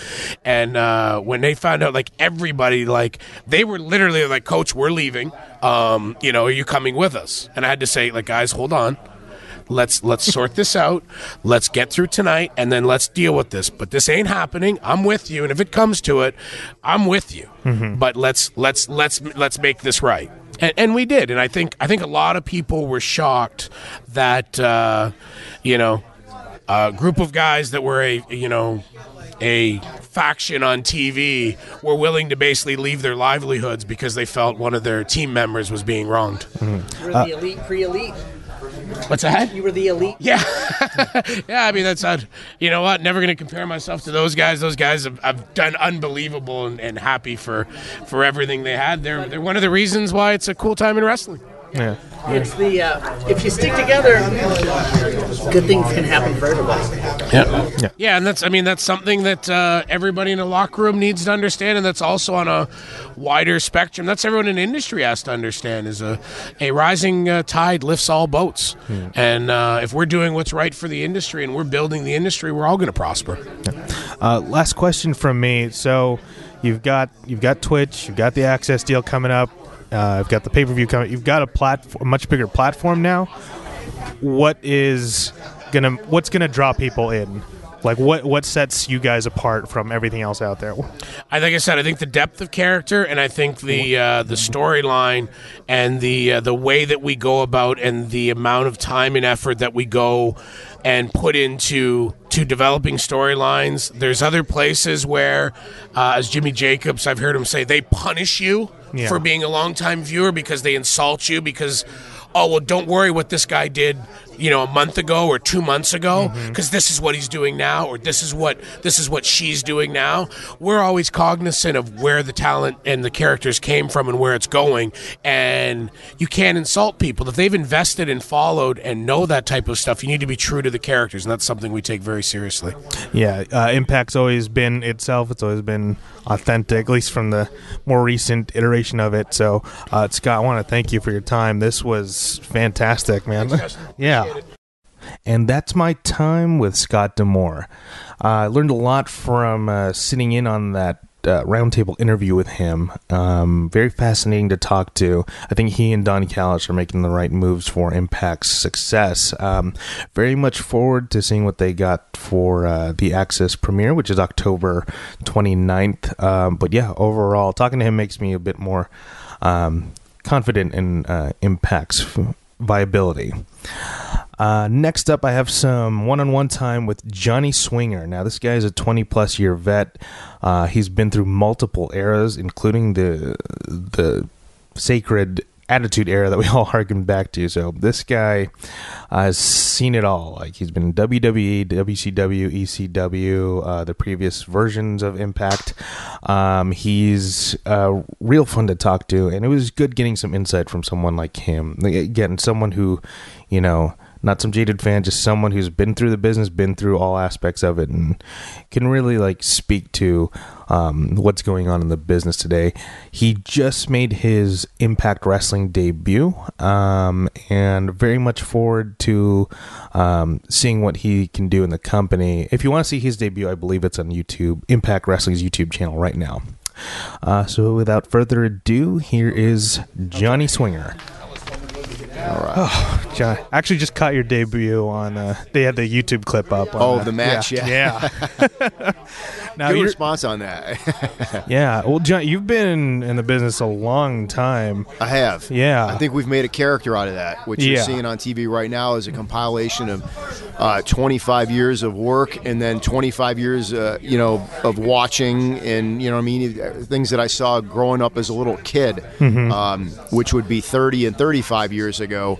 S2: and uh, when they found out, like everybody, like they were literally like, Coach, we're leaving. Um, you know, are you coming with us? And I had to say, like, guys, hold on. Let's let's sort this out. Let's get through tonight and then let's deal with this. But this ain't happening. I'm with you. And if it comes to it i'm with you. But let's let's let's let's make this right and, and we did and i think i think a lot of people were shocked that uh, you know a group of guys that were a you know a faction on TV were willing to basically leave their livelihoods because they felt one of their team members was being wronged.
S3: You were the elite, pre-elite.
S2: What's that?
S3: You were the elite.
S2: Yeah, [LAUGHS] yeah. I mean, that's uh, you know what? Never going to compare myself to those guys. Those guys have, have done unbelievable and, and happy for for everything they had. They're they're one of the reasons why it's a cool time in wrestling.
S1: Yeah.
S3: It's the uh, if you stick together, good things can happen for everybody.
S2: Yeah. yeah, yeah, and that's I mean that's something that uh, everybody in the locker room needs to understand, and that's also on a wider spectrum. That's everyone in the industry has to understand is a a rising uh, tide lifts all boats, and uh, if we're doing what's right for the industry and we're building the industry, we're all going to prosper.
S1: Uh, last question from me. So, you've got you've got Twitch, you've got the AXS deal coming up, uh, you've got the pay per view coming. You've got a platform, much bigger platform now. What is gonna what's gonna draw people in? Like what what sets you guys apart from everything else out there?
S2: I like I said, I think the depth of character, and I think the uh, the storyline, and the uh, the way that we go about, and the amount of time and effort that we go and put into to developing storylines. There's other places where, uh, as Jimmy Jacobs, I've heard him say, they punish you
S1: Yeah.
S2: for being a longtime viewer because they insult you because. Oh well, don't worry what this guy did, you know, a month ago or two months ago, because this is what he's doing now, or this is what this is what she's doing now. We're always cognizant of where the talent and the characters came from and where it's going, and you can't insult people if they've invested and followed and know that type of stuff. You need to be true to the characters, and that's something we take very seriously.
S1: Yeah, uh, Impact's always been itself. It's always been authentic, at least from the more recent iteration of it. So, uh, Scott, I want to thank you for your time. This was fantastic, man. [LAUGHS] yeah. And that's my time with Scott D'Amore. Uh, I learned a lot from uh, sitting in on that uh, roundtable interview with him. Um, very fascinating to talk to. I think he and Don Callis are making the right moves for Impact's success. Um, very much forward to seeing what they got for uh, the AXS premiere, which is October 29th. Um, but yeah, overall, talking to him makes me a bit more um, confident in uh, Impact's viability. Uh, next up, I have some one-on-one time with Johnny Swinger. Now, this guy is a 20-plus year vet. Uh, he's been through multiple eras, including the the sacred attitude era that we all [LAUGHS] harken back to. So this guy uh, has seen it all. Like he's been WWE, WCW, ECW, uh, the previous versions of Impact. Um, he's uh, real fun to talk to, and it was good getting some insight from someone like him. Again, someone who, you know. Not some jaded fan, just someone who's been through the business, been through all aspects of it, and can really like speak to um, what's going on in the business today. He just made his Impact Wrestling debut, um, and very much forward to um, seeing what he can do in the company. If you want to see his debut, I believe it's on YouTube, Impact Wrestling's YouTube channel right now. Uh, so without further ado, here is Johnny Swinger. Oh, John, actually just caught your debut on. Uh, they had the YouTube clip up. On,
S4: Oh,
S1: uh,
S4: the match, yeah.
S1: yeah. [LAUGHS] [LAUGHS] now
S4: Good response on that. [LAUGHS]
S1: yeah. Well, John, you've been in the business a long time.
S4: I have.
S1: Yeah.
S4: I think we've made a character out of that. What you're
S1: Yeah.
S4: seeing on TV right now is a compilation of uh, 25 years of work and then 25 years, uh, you know, of watching and you know, I mean, things that I saw growing up as a little kid,
S1: Mm-hmm.
S4: um, which would be 30 and 35 years ago.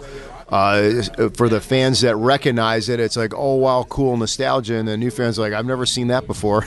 S4: Uh, for the fans that recognize it, it's like, oh wow, cool nostalgia, and the new fans are like, I've never seen that before,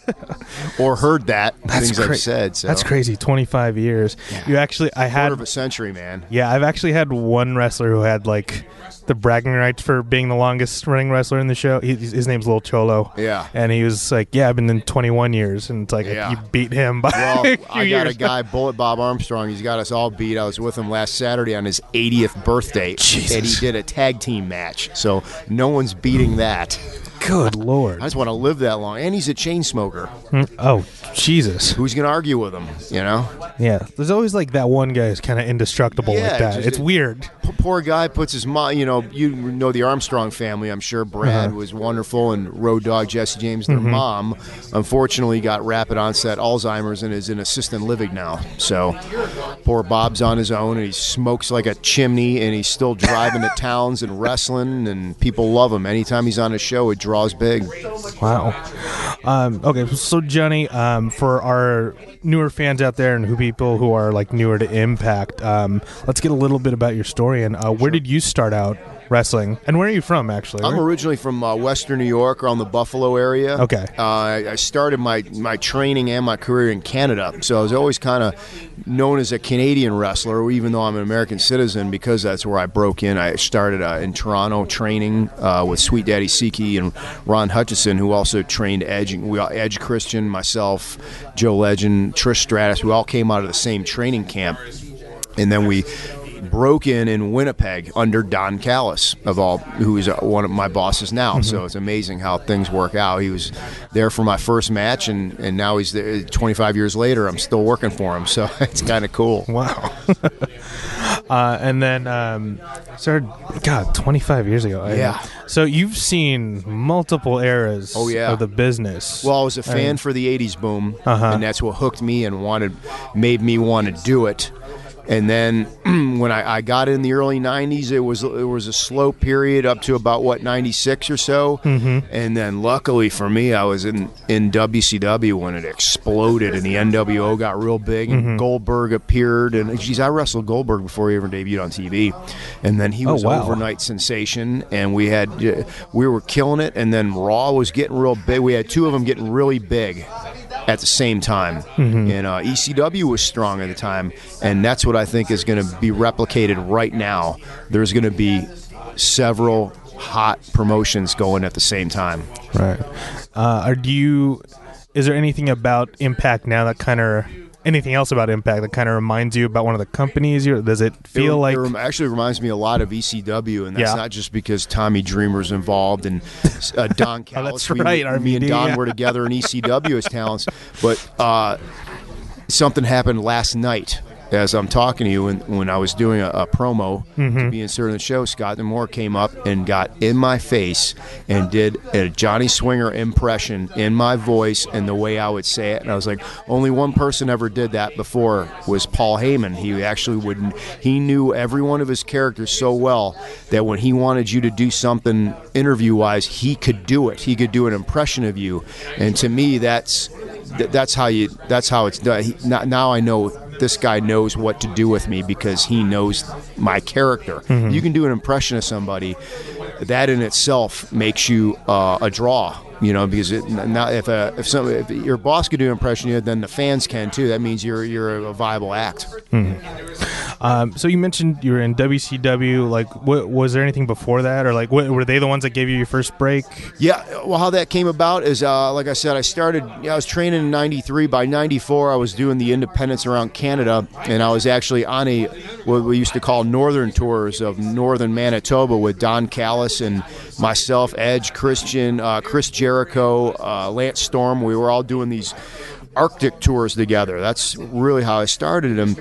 S4: [LAUGHS] or heard that. things
S1: cra-
S4: I've said. So.
S1: That's crazy. Twenty five years. You actually, I had.
S4: Quarter of a century, man.
S1: Yeah, I've actually had one wrestler who had like the bragging rights for being the longest running wrestler in the show. He, his name's Lil Cholo.
S4: Yeah.
S1: And he was like, "Yeah, I've been in 21 years," and it's like
S4: Yeah.
S1: you beat him by
S4: Well, [LAUGHS]
S1: a
S4: I got
S1: years.
S4: a guy, Bullet Bob Armstrong. He's got us all beat. I was with him last Saturday on his 80th birthday,
S1: Jesus.
S4: and he did a tag team match. So no one's beating that.
S1: Good lord.
S4: I just want to live that long. And he's a chain smoker.
S1: Oh, Jesus.
S4: Who's going to argue with him? You know,
S1: Yeah. There's always like that one guy who's kind of indestructible
S4: Yeah,
S1: like that.
S4: just-
S1: it's weird.
S4: P- poor guy puts his mom. You know, you know the Armstrong family. I'm sure Brad
S1: Uh-huh.
S4: was wonderful, and Road Dog Jesse James, their
S1: Mm-hmm.
S4: mom, unfortunately got rapid onset Alzheimer's and is in assisted living now. So poor Bob's on his own, and he smokes like a chimney, and he's still driving to towns and wrestling, and people love him. Anytime he's on a show, it draws big.
S1: Wow. Um, okay, so Johnny, um, for our newer fans out there and who people who are like newer to Impact, um, let's get a little bit about your story and uh, where did you start out wrestling? And where are you from, actually?
S4: I'm
S1: Where-
S4: originally from uh, Western New York, around the Buffalo area.
S1: Okay.
S4: Uh, I, I started my, my training and my career in Canada, so I was always kind of known as a Canadian wrestler, even though I'm an American citizen, because that's where I broke in. I started uh, in Toronto training uh, with Sweet Daddy Siki and Ron Hutchison, who also trained Edge. We all, Edge Christian, myself, Joe Legend, Trish Stratus. We all came out of the same training camp, and then we broke in in Winnipeg under Don Callis of all, who is uh, one of my bosses now. So it's amazing how things work out. He was there for my first match, and and now he's there. 25 years later, I'm still working for him. So [LAUGHS] it's kind of cool.
S1: Wow. [LAUGHS] uh, and then um, started, God, 25 years ago. I-
S4: Yeah.
S1: so you've seen multiple eras
S4: Oh, yeah.
S1: of the business.
S4: Well, I was a fan
S1: mean-
S4: for the '80s boom,
S1: Uh-huh.
S4: and that's what hooked me and wanted, made me want to do it. And then [CLEARS THROAT] when I, I got in the early '90s, it was it was a slow period up to about what '96 or so, mm-hmm. and then luckily for me, I was in in WCW when it exploded and the NWO got real big, and Goldberg appeared, and geez, I wrestled Goldberg before he ever debuted on TV, and then he
S1: Oh,
S4: was
S1: wow.
S4: overnight sensation, and we had uh, we were killing it, and then Raw was getting real big. We had two of them getting really big at the same time, and uh, ECW was strong at the time, and that's what I think is going to be replicated right now. There's going to be several hot promotions going at the same time.
S1: Right. Uh, are do you? Is there anything about Impact now that kind of anything else about Impact that kind of reminds you about one of the companies? Does it feel
S4: it,
S1: like?
S4: it rem- actually reminds me a lot of ECW, and that's
S1: Yeah.
S4: not just because Tommy Dreamer's involved and uh, Don Callis. [LAUGHS]
S1: Oh, that's
S4: we-
S1: right,
S4: Me and Don
S1: yeah.
S4: were together in ECW as talents, but uh, something happened last night as I'm talking to you, when, when I was doing a, a promo to mm-hmm. be inserted in the show, Scott D'Amore came up and got in my face and did a Johnny Swinger impression in my voice and the way I would say it. And I was like, only one person ever did that before was Paul Heyman. He actually would he knew every one of his characters so well that when he wanted you to do something interview wise, he could do it. He could do an impression of you. And to me, that's that's how you that's how it's done. He, now, now I know this guy knows what to do with me because he knows my character. You can do an impression of somebody, that in itself makes you uh, a draw. You know, because it, now if a, if some if your boss can do an impression of you, then the fans can too. That means you're you're a viable act.
S1: Um, so you mentioned you were in WCW. Like, what, was there anything before that, or like, what, were they the ones that gave you your first break?
S4: Yeah, well, how that came about is, uh, like I said, I started. I was training in '93. By '94, I was doing the independents around Canada, and I was actually on a what we used to call northern tours of northern Manitoba with Don Callis and myself, Edge, Christian, uh, Chris Jericho, uh, Lance Storm. We were all doing these Arctic tours together. That's really how I started them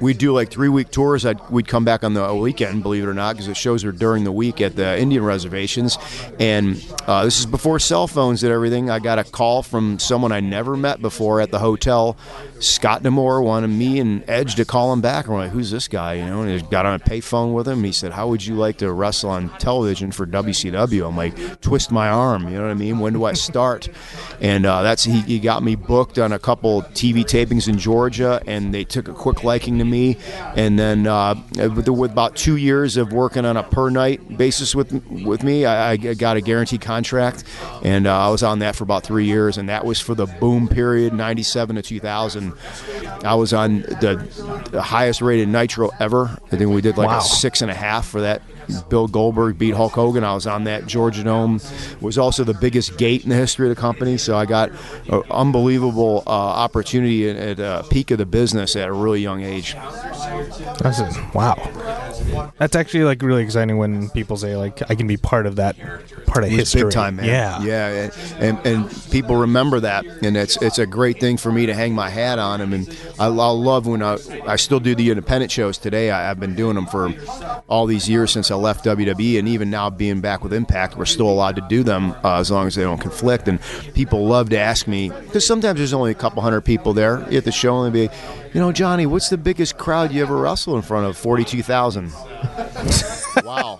S4: we'd do like three week tours. I'd, we'd come back on the weekend, believe it or not, because the shows are during the week at the Indian reservations. And uh, this is before cell phones and everything. I got a call from someone I never met before at the hotel. Scott D'Amore wanted me and Edge to call him back. I'm like, who's this guy? You know, and got on a payphone with him. He said, "How would you like to wrestle on television for WCW?" I'm like, twist my arm. You know what I mean? When do I start? and uh, that's he, he got me booked on a couple TV tapings in Georgia, and they took a quick liking to me. And then uh, with, with about two years of working on a per night basis with with me, I, I got a guaranteed contract, and uh, I was on that for about three years, and that was for the boom period, '97 to 2000. I was on the, the highest rated Nitro ever. I think we did like
S1: Wow.
S4: a six and a half for that. Bill Goldberg beat Hulk Hogan. I was on that Georgia Dome. It Was also the biggest gate in the history of the company. So I got an unbelievable uh, opportunity at, a peak of the business at a really young age.
S1: That's it. Wow. That's actually like really exciting when people say like I can be part of that part of history.
S4: big time, man.
S1: Yeah.
S4: yeah, and, and and people remember that, and it's it's a great thing for me to hang my hat on them. And I, I love when I I still do the independent shows today. I, I've been doing them for all these years since I left WWE, and even now being back with Impact, we're still allowed to do them uh, as long as they don't conflict. And people love to ask me because sometimes there's only a couple hundred people there at the show, and they be, you know, Johnny, what's the biggest crowd you ever wrestled in front of? Forty two thousand. [LAUGHS] wow.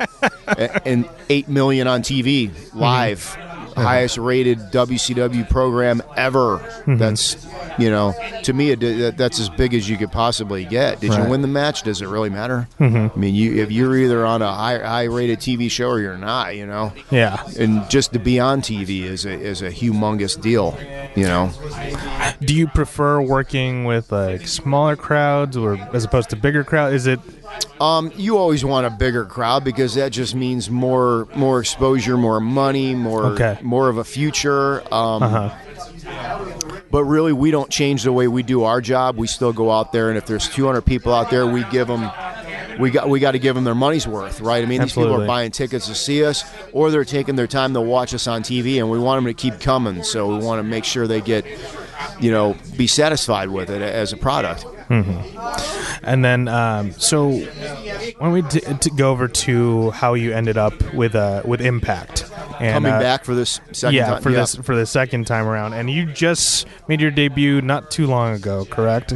S4: And 8 million on TV live. Uh-huh. Highest rated WCW program ever. Mm-hmm. That's, you know, to me, it, that's as big as you could possibly get. Did
S1: Right.
S4: you win the match? Does it really matter? Mm-hmm. I mean, you if you're either on a high, high rated TV show or you're not, you know?
S1: Yeah.
S4: And just to be on TV is a, is a humongous deal, you know?
S1: Do you prefer working with like smaller crowds or as opposed to bigger crowd? Is it
S4: Um, you always want a bigger crowd because that just means more more exposure, more money, more
S1: Okay.
S4: more of a future. Um,
S1: uh
S4: But really, we don't change the way we do our job. We still go out there, and if there's 200 people out there, we give them. We got we got to give them their money's worth, right? I mean, these people are buying tickets to see us, or they're taking their time to watch us on TV, and we want them to keep coming. So we want to make sure they get, you know, be satisfied with it as a product.
S1: And then um, so when we t- to go over to how you ended up with uh with Impact and
S4: Coming
S1: uh,
S4: back for this second
S1: yeah
S4: time,
S1: for this for the second time around. And you just made your debut not too long ago correct?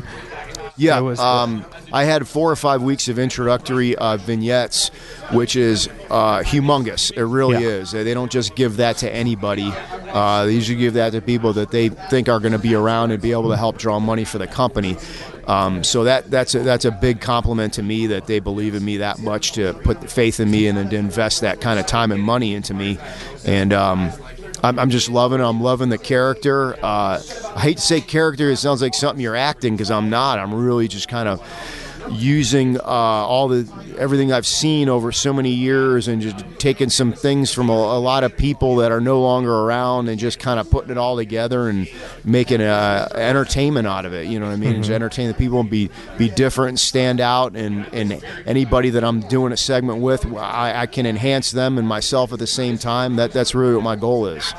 S4: Yeah,
S1: was-
S4: um, I had four or five weeks of introductory uh, vignettes, which is uh, humongous. It really
S1: Yeah.
S4: is. They don't just give that to anybody. Uh, they usually give that to people that they think are going to be around and be able to help draw money for the company. Um, so that that's a, that's a big compliment to me that they believe in me that much to put faith in me and then to invest that kind of time and money into me. And um, I'm, I'm just loving it. I'm loving the character. Uh, I hate to say character. It sounds like something you're acting because I'm not. I'm really just kind of using uh, all the everything I've seen over so many years and just taking some things from a, a lot of people that are no longer around and just kind of putting it all together and making uh, entertainment out of it. You know what I mean?
S1: Mm-hmm.
S4: Just entertain the people and be be different and stand out. And, and anybody that I'm doing a segment with, I, I can enhance them and myself at the same time. That that's really what my goal is.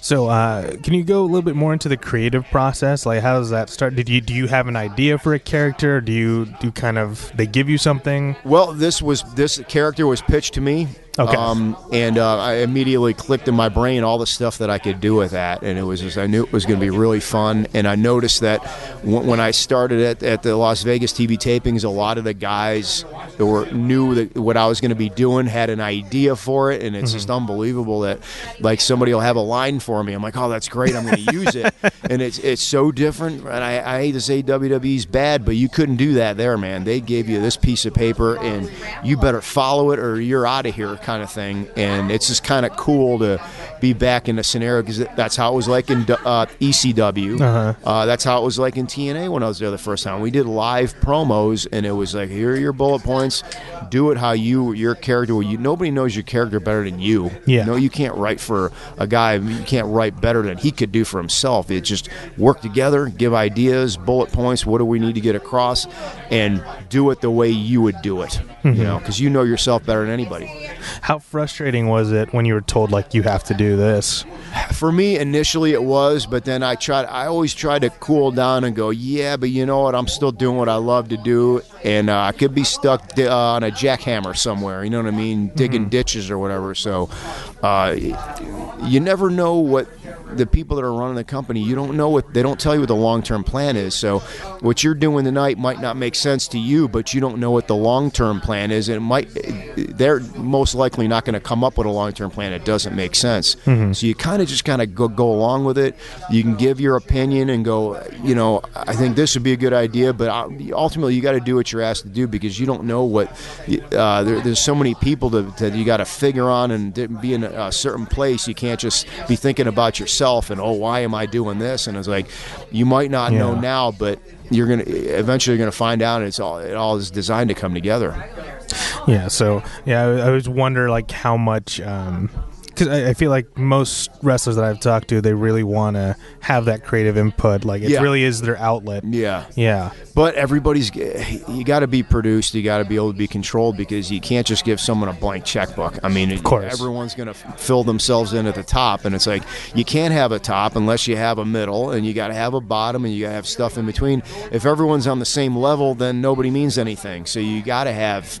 S1: So, uh, can you go a little bit more into the creative process? Like, how does that start? Did you do you have an idea for a character? Do you do kind of they give you something?
S4: Well, this was this character was pitched to me.
S1: Okay.
S4: Um, and uh, I immediately clicked in my brain all the stuff that I could do with that, and it was just I knew it was going to be really fun. And I noticed that w- when I started at, at the Las Vegas TV tapings, a lot of the guys that were knew that what I was going to be doing had an idea for it, and it's just unbelievable that like somebody will have a line for me. I'm like, oh, that's great. I'm going [LAUGHS] to use it, and it's it's so different. And I, I hate to say WWE's bad, but you couldn't do that there, man. They gave you this piece of paper, and you better follow it or you're out of here, kind of thing. And it's just kind of cool to be back in a scenario because that's how it was like in uh, ECW.
S1: Uh-huh.
S4: Uh, that's how it was like in TNA when I was there the first time. We did live promos, and it was like, here are your bullet points. Do it how you your character. You nobody knows your character better than you.
S1: Yeah.
S4: No, you can't write for a guy. You can't write better than he could do for himself. It just work together, give ideas, bullet points. What do we need to get across, and do it the way you would do it. You know, because you know yourself better than anybody.
S1: How frustrating was it when you were told like you have to do this?
S4: For me, initially it was, but then I tried. I always try to cool down and go, yeah, but you know what? I'm still doing what I love to do, and uh, I could be stuck uh, on a jackhammer somewhere. You know what I mean? Digging ditches or whatever. So, uh, you never know what the people that are running the company. You don't know what they don't tell you what the long term plan is. So, what you're doing tonight might not make sense to you, but you don't know what the long term plan is. And it might they're most likely not going to come up with a long term plan It doesn't make sense. So you kind of just kind of go go along with it. You can give your opinion and go, you know, I think this would be a good idea, but uh, ultimately you got to do what you're asked to do because you don't know what. Uh, there, there's so many people that, that you got to figure on and be in a, a certain place. You can't just be thinking about yourself and oh, why am I doing this? And it's like you might not know now, but you're gonna eventually you're gonna find out. It's all it all is designed to come together.
S1: Yeah. So yeah, I, I always wonder like how much. Um, because I, I feel like most wrestlers that I've talked to, they really want to have that creative input. Like it
S4: Yeah.
S1: really is their outlet.
S4: Yeah.
S1: Yeah.
S4: But everybody's eh, you got to be produced. You got to be able to be controlled because you can't just give someone a blank checkbook. I mean, of
S1: course.
S4: everyone's going to fill themselves in at the top, and it's like you can't have a top unless you have a middle, and you got to have a bottom, and you got to have stuff in between. If everyone's on the same level, then nobody means anything. So you got to have.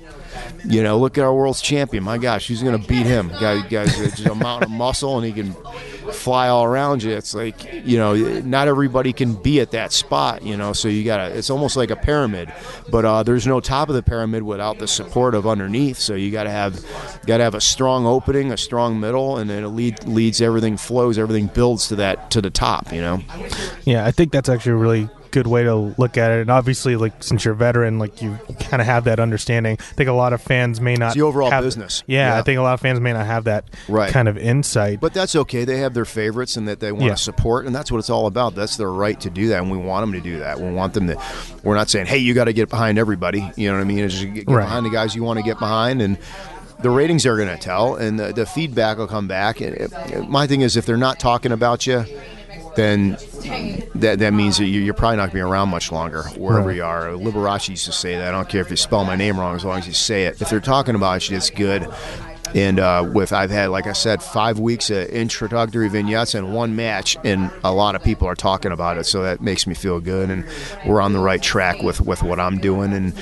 S4: You know, look at our world's champion. My gosh, who's going to beat him? Guy, guy's just a mountain of muscle, and he can fly all around you. It's like you know, not everybody can be at that spot. You know, so you gotta. It's almost like a pyramid, but uh, there's no top of the pyramid without the support of underneath. So you gotta have, gotta have a strong opening, a strong middle, and then it lead, leads everything flows, everything builds to that to the top. You know.
S1: Yeah, I think that's actually a really good way to look at it. And obviously, like since you're a veteran, like you kind of have that understanding. I think a lot of fans may not
S4: It's the overall
S1: have-
S4: business.
S1: Yeah,
S4: Yeah.
S1: I think a lot of fans may not have that
S4: Right.
S1: kind of insight.
S4: But that's okay. They have their favorites and that they want
S1: Yeah.
S4: to support, and that's what it's all about. That's their right to do that, and we want them to do that. We want them to. We're not saying, "Hey, you got to get behind everybody." You know what I mean? It's just get, get
S1: Right.
S4: behind the guys you want to get behind, and the ratings are going to tell, and the, the feedback will come back. And it, my thing is, if they're not talking about you, then that that means that you- you're probably not going to be around much longer wherever
S1: Right.
S4: you are. Liberace used to say that. I don't care if you spell my name wrong as long as you say it. If they're talking about you, it's good. And uh, with I've had, like I said, five weeks of introductory vignettes and one match, and a lot of people are talking about it, so that makes me feel good. And we're on the right track with with what I'm doing and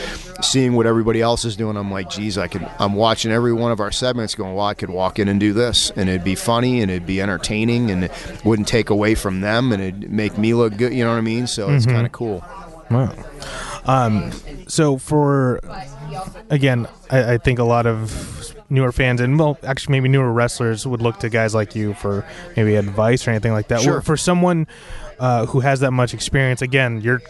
S4: seeing what everybody else is doing. I'm like, geez, I could. I'm watching every one of our segments, going, well, I could walk in and do this, and it'd be funny and it'd be entertaining, and it wouldn't take away from them, and it'd make me look good. You know what I mean? So it's kind of cool.
S1: Wow. Um, so for again, I, I think a lot of newer fans and well, actually maybe newer wrestlers would look to guys like you for maybe advice or anything like that.
S4: Sure.
S1: For someone uh, who has that much experience, again, you're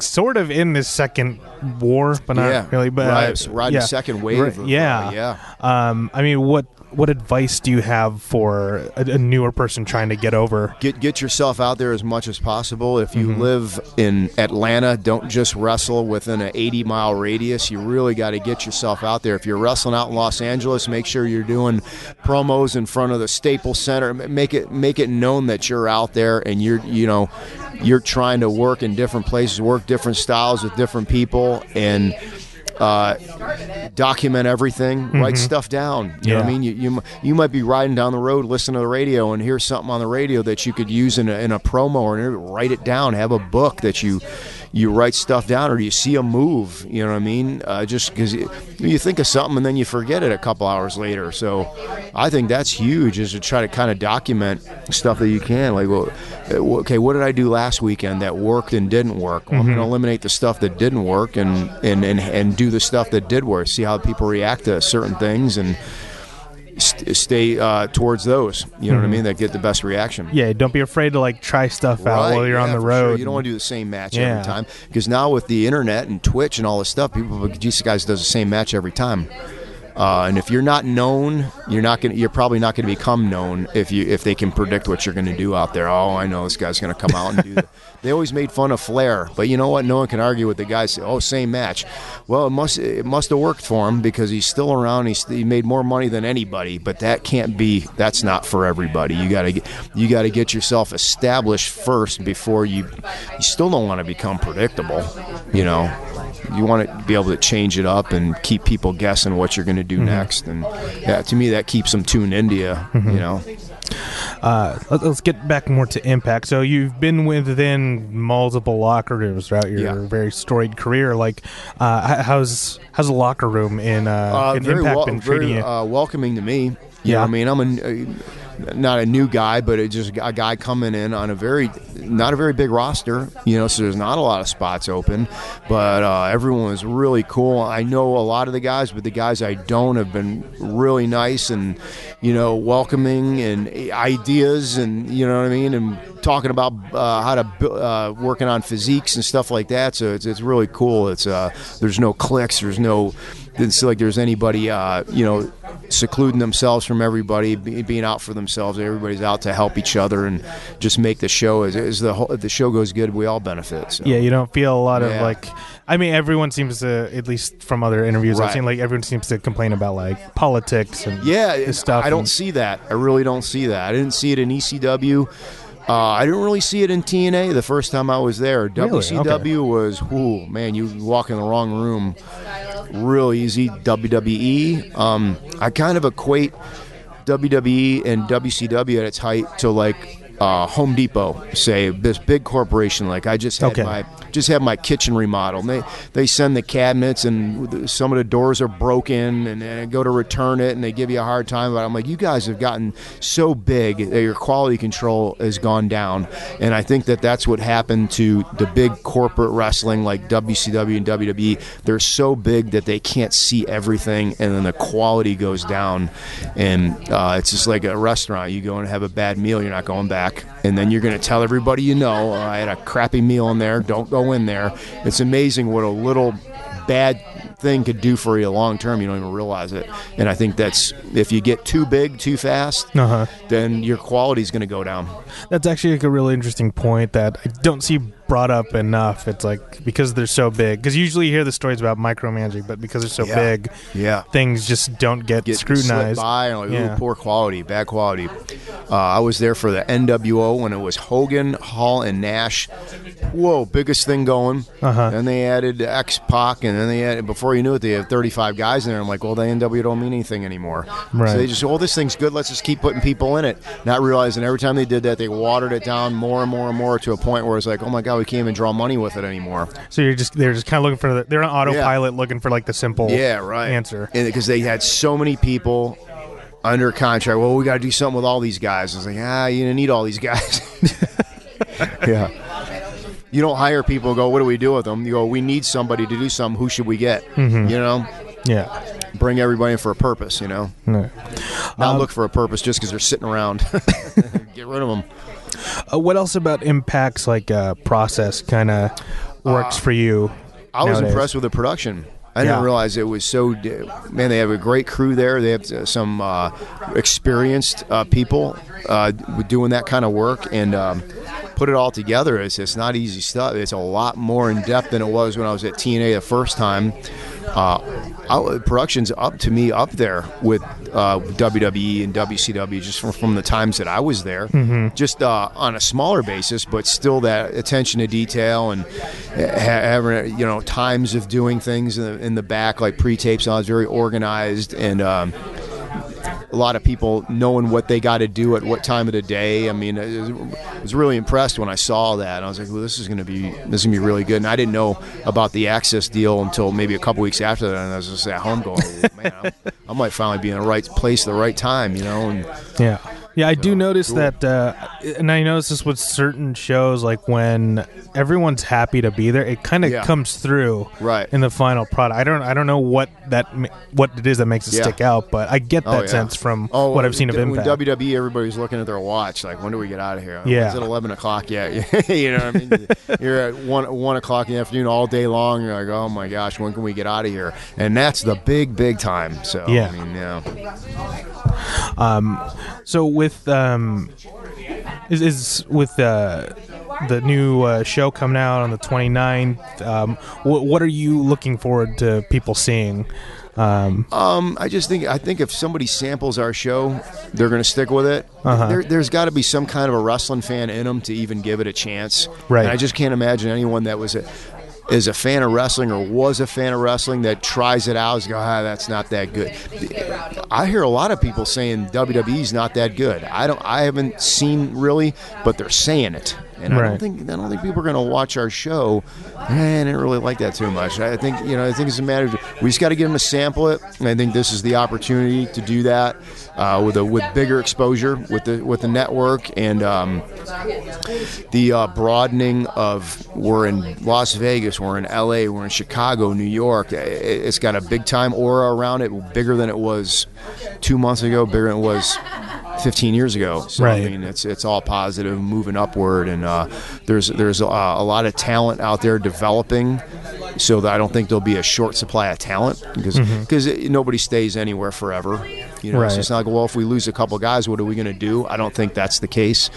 S1: sort of in this second war, but not
S4: Yeah.
S1: really. But uh,
S4: riding
S1: yeah.
S4: second wave
S1: Right,
S4: of, uh,
S1: yeah,
S4: yeah.
S1: Um, I mean, what what advice do you have for a, a newer person trying to get over?
S4: Get get yourself out there as much as possible. If you mm-hmm. live in Atlanta, don't just wrestle within an 80 mile radius. You really got to get yourself out there. If you're wrestling out in Los Angeles, make sure you're doing promos in front of the Staples Center. Make it make it known that you're out there and you're you know you're trying to work in different places, work different styles with different people, and uh, document everything, write stuff down. You know what I mean? You, you you might be riding down the road, listening to the radio, and hear something on the radio that you could use in a, in a promo or write it down. Have a book that you you write stuff down, or you see a move. You know what I mean? Uh, just because you, think of something and then you forget it a couple hours later. So I think that's huge, is to try to kind of document stuff that you can. Like, well, uh, okay, what did I do last weekend that worked and didn't work? Well, I'm going to eliminate the stuff that didn't work and, and, and, and do the stuff that did work. See how people react to certain things and st- stay uh, towards those. You know what I mean? That get the best reaction.
S1: Yeah, don't be afraid to like try stuff out
S4: Right,
S1: while you're on the road.
S4: sure. You don't want to do the same match
S1: Yeah.
S4: every time because now with the internet and Twitch and all this stuff, people Jesus guys does the same match every time. Uh, and if you're not known, you're not gonna. You're probably not going to become known if you if they can predict what you're going to do out there. Oh, I know this guy's going to come out and do. [LAUGHS] that. They always made fun of Flair, but you know what? No one can argue with the guy. Say, oh, same match. Well, it must it must have worked for him because he's still around. He's, he made more money than anybody. But that can't be. That's not for everybody. You got to get you got to get yourself established first before you. You still don't want to become predictable. You know you want to be able to change it up and keep people guessing what you're going to do mm-hmm. next. And yeah, to me, that keeps them tuned into you. You know,
S1: Uh, let- let's get back more to Impact. So you've been within multiple locker rooms throughout your
S4: Yeah.
S1: very storied career. Like, uh, how's how's the locker room in uh,
S4: uh,
S1: in Impact
S4: wel-
S1: been treating
S4: very
S1: you?
S4: uh, welcoming to me. You
S1: Yeah.
S4: know I mean, I'm a, a not a new guy, but it just a guy coming in on a very not a very big roster. You know, so there's not a lot of spots open, but uh, everyone was really cool. I know a lot of the guys, but the guys I don't have been really nice and you know welcoming and ideas and you know what I mean and talking about uh, how to uh, working on physiques and stuff like that. So it's, it's really cool. It's uh, there's no clicks. There's no didn't see like there's anybody uh, you know secluding themselves from everybody, be, being out for themselves. Everybody's out to help each other and just make the show as, as the whole, if the show goes good. We all benefit. So.
S1: yeah, you don't feel a lot of like. I mean, everyone seems to, at least from other interviews I've seen, like everyone seems to complain about like politics and
S4: Yeah,
S1: stuff.
S4: I don't
S1: and-
S4: see that. I really don't see that. I didn't see it in ECW. Uh, I didn't really see it in TNA the first time I was there. WCW was, whoo, man, you walk in the wrong room real easy. WWE, um, I kind of equate WWE and WCW at its height to like uh, Home Depot, say this big corporation. Like I just had
S1: Okay.
S4: my just had my kitchen remodeled. And they they send the cabinets and some of the doors are broken, and, and I go to return it, and they give you a hard time about. it. I'm like, you guys have gotten so big that your quality control has gone down, and I think that that's what happened to the big corporate wrestling like WCW and WWE. They're so big that they can't see everything, and then the quality goes down, and uh, it's just like a restaurant. You go and have a bad meal, you're not going back, and then you're going to tell everybody you know, "Oh, I had a crappy meal in there. Don't go in there. It's amazing what a little bad thing could do for you long term. You don't even realize it. And I think that's if you get too big too fast,
S1: Uh-huh.
S4: then your quality's going to go down.
S1: That's actually like a really interesting point that I don't see brought up enough. It's like because they're so big. Because usually you hear the stories about micromanaging, but because they're so
S4: Yeah.
S1: big,
S4: Yeah.
S1: things just don't get,
S4: get
S1: scrutinized.
S4: by and like,
S1: Yeah.
S4: poor quality, bad quality. Uh, I was there for the NWO when it was Hogan, Hall, and Nash. Whoa, biggest thing going.
S1: Uh-huh.
S4: Then they added X Pac, and then they added before you knew it, they had 35 guys in there. I'm like, well, the NWO don't mean anything anymore.
S1: Right.
S4: So they just, oh, this thing's good. Let's just keep putting people in it. Not realizing every time they did that, they watered it down more and more and more to a point where it's like, oh my god, we can't even draw money with it anymore.
S1: So you're just they're just kind of looking for the, they're on autopilot looking for like the simple
S4: Yeah, right.
S1: answer.
S4: Because they had so many people under contract. Well, we got to do something with all these guys. It's like, ah, you don't need all these guys. [LAUGHS] yeah. You don't hire people and go, what do we do with them? You go, we need somebody to do something. Who should we get?
S1: Mm-hmm.
S4: You know,
S1: Yeah.
S4: bring everybody in for a purpose, you know,
S1: No.
S4: not
S1: Um,
S4: look for a purpose just because they're sitting around. [LAUGHS] get rid of them.
S1: Uh, what else about Impact's like uh, process kind of works for you?
S4: I was
S1: nowadays?
S4: impressed with the production. I didn't
S1: Yeah.
S4: realize it was so. Man, they have a great crew there. They have uh, some uh, experienced uh, people uh, doing that kind of work, and um, put it all together. It's it's not easy stuff. It's a lot more in depth than it was when I was at TNA the first time. Uh, I, production's up to me up there with uh, WWE and WCW just from, from the times that I was there, just uh, on a smaller basis, but still that attention to detail and ha- having you know times of doing things in the, in the back like pre-tapes. and I was very organized and. Um, a lot of people knowing what they got to do at what time of the day. I mean, I was- really impressed when I saw that. I was like, "Well, this is going to be this is going to be really good." And I didn't know about the AXS deal until maybe a couple weeks after that. And I was just at home going, "Oh, "Man, I'm, I might finally be in the right place, at the right time," you know. And
S1: Yeah. Yeah, I do notice that, uh, and I notice this with certain shows, like when everyone's happy to be there, it kind of
S4: Yeah.
S1: comes through
S4: Right.
S1: in the final product. I don't, I don't know what that, what it is that makes it
S4: Yeah.
S1: stick out, but I get that
S4: Oh, yeah.
S1: sense from
S4: Oh,
S1: what I've seen of
S4: when
S1: Impact.
S4: WWE, everybody's looking at their watch, like, when do we get out of here?
S1: Yeah.
S4: Is it 11 o'clock yet? [LAUGHS] you know what I mean? [LAUGHS] You're at 1, 1 o'clock in the afternoon all day long. You're like, oh my gosh, when can we get out of here? And that's the big, big time. So,
S1: Yeah.
S4: I mean, yeah.
S1: So with um, is is with uh, the new uh, show coming out on the 29th, um, what what are you looking forward to people seeing? Um,
S4: Um, I just think I think if somebody samples our show, they're going to stick with it.
S1: Uh-huh.
S4: There, there's got to be some kind of a wrestling fan in them to even give it a chance.
S1: Right.
S4: And I just can't imagine anyone that was a, is a fan of wrestling or was a fan of wrestling that tries it out is go, ah, that's not that good. I hear a lot of people saying WWE's not that good. I don't. I haven't seen really, but they're saying it. And I don't think I don't think people are going to watch our show. And I didn't really like that too much. I think you know I think it's a matter of we just got to get them to sample it. And I think this is the opportunity to do that uh, with a with bigger exposure with the with the network and um, the uh, broadening of we're in Las Vegas, we're in L.A., we're in Chicago, New York. It- It's got a big time aura around it, bigger than it was two months ago, bigger than it was 15 years ago. So
S1: Right.
S4: I mean, it's it's all positive, moving upward, and uh, there's there's a, a lot of talent out there developing. So that I don't think there'll be a short supply of talent because because nobody stays anywhere forever. You know,
S1: Right.
S4: so it's not like well, if we lose a couple guys, what are we going to do? I don't think that's the case.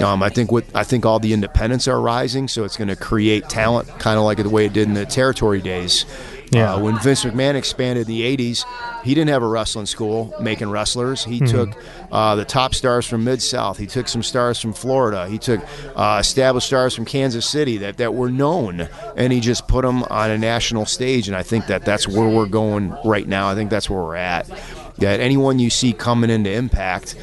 S4: Um, I think what I think all the independents are rising, so it's going to create talent, kind of like the way it did in the territory days.
S1: Yeah.
S4: Uh, when Vince McMahon expanded in the '80s, he didn't have a wrestling school making wrestlers. He took uh, the top stars from Mid South. He took some stars from Florida. He took uh, established stars from Kansas City that, that were known, and he just put them on a national stage. And I think that that's where we're going right now. I think that's where we're at. That anyone you see coming into Impact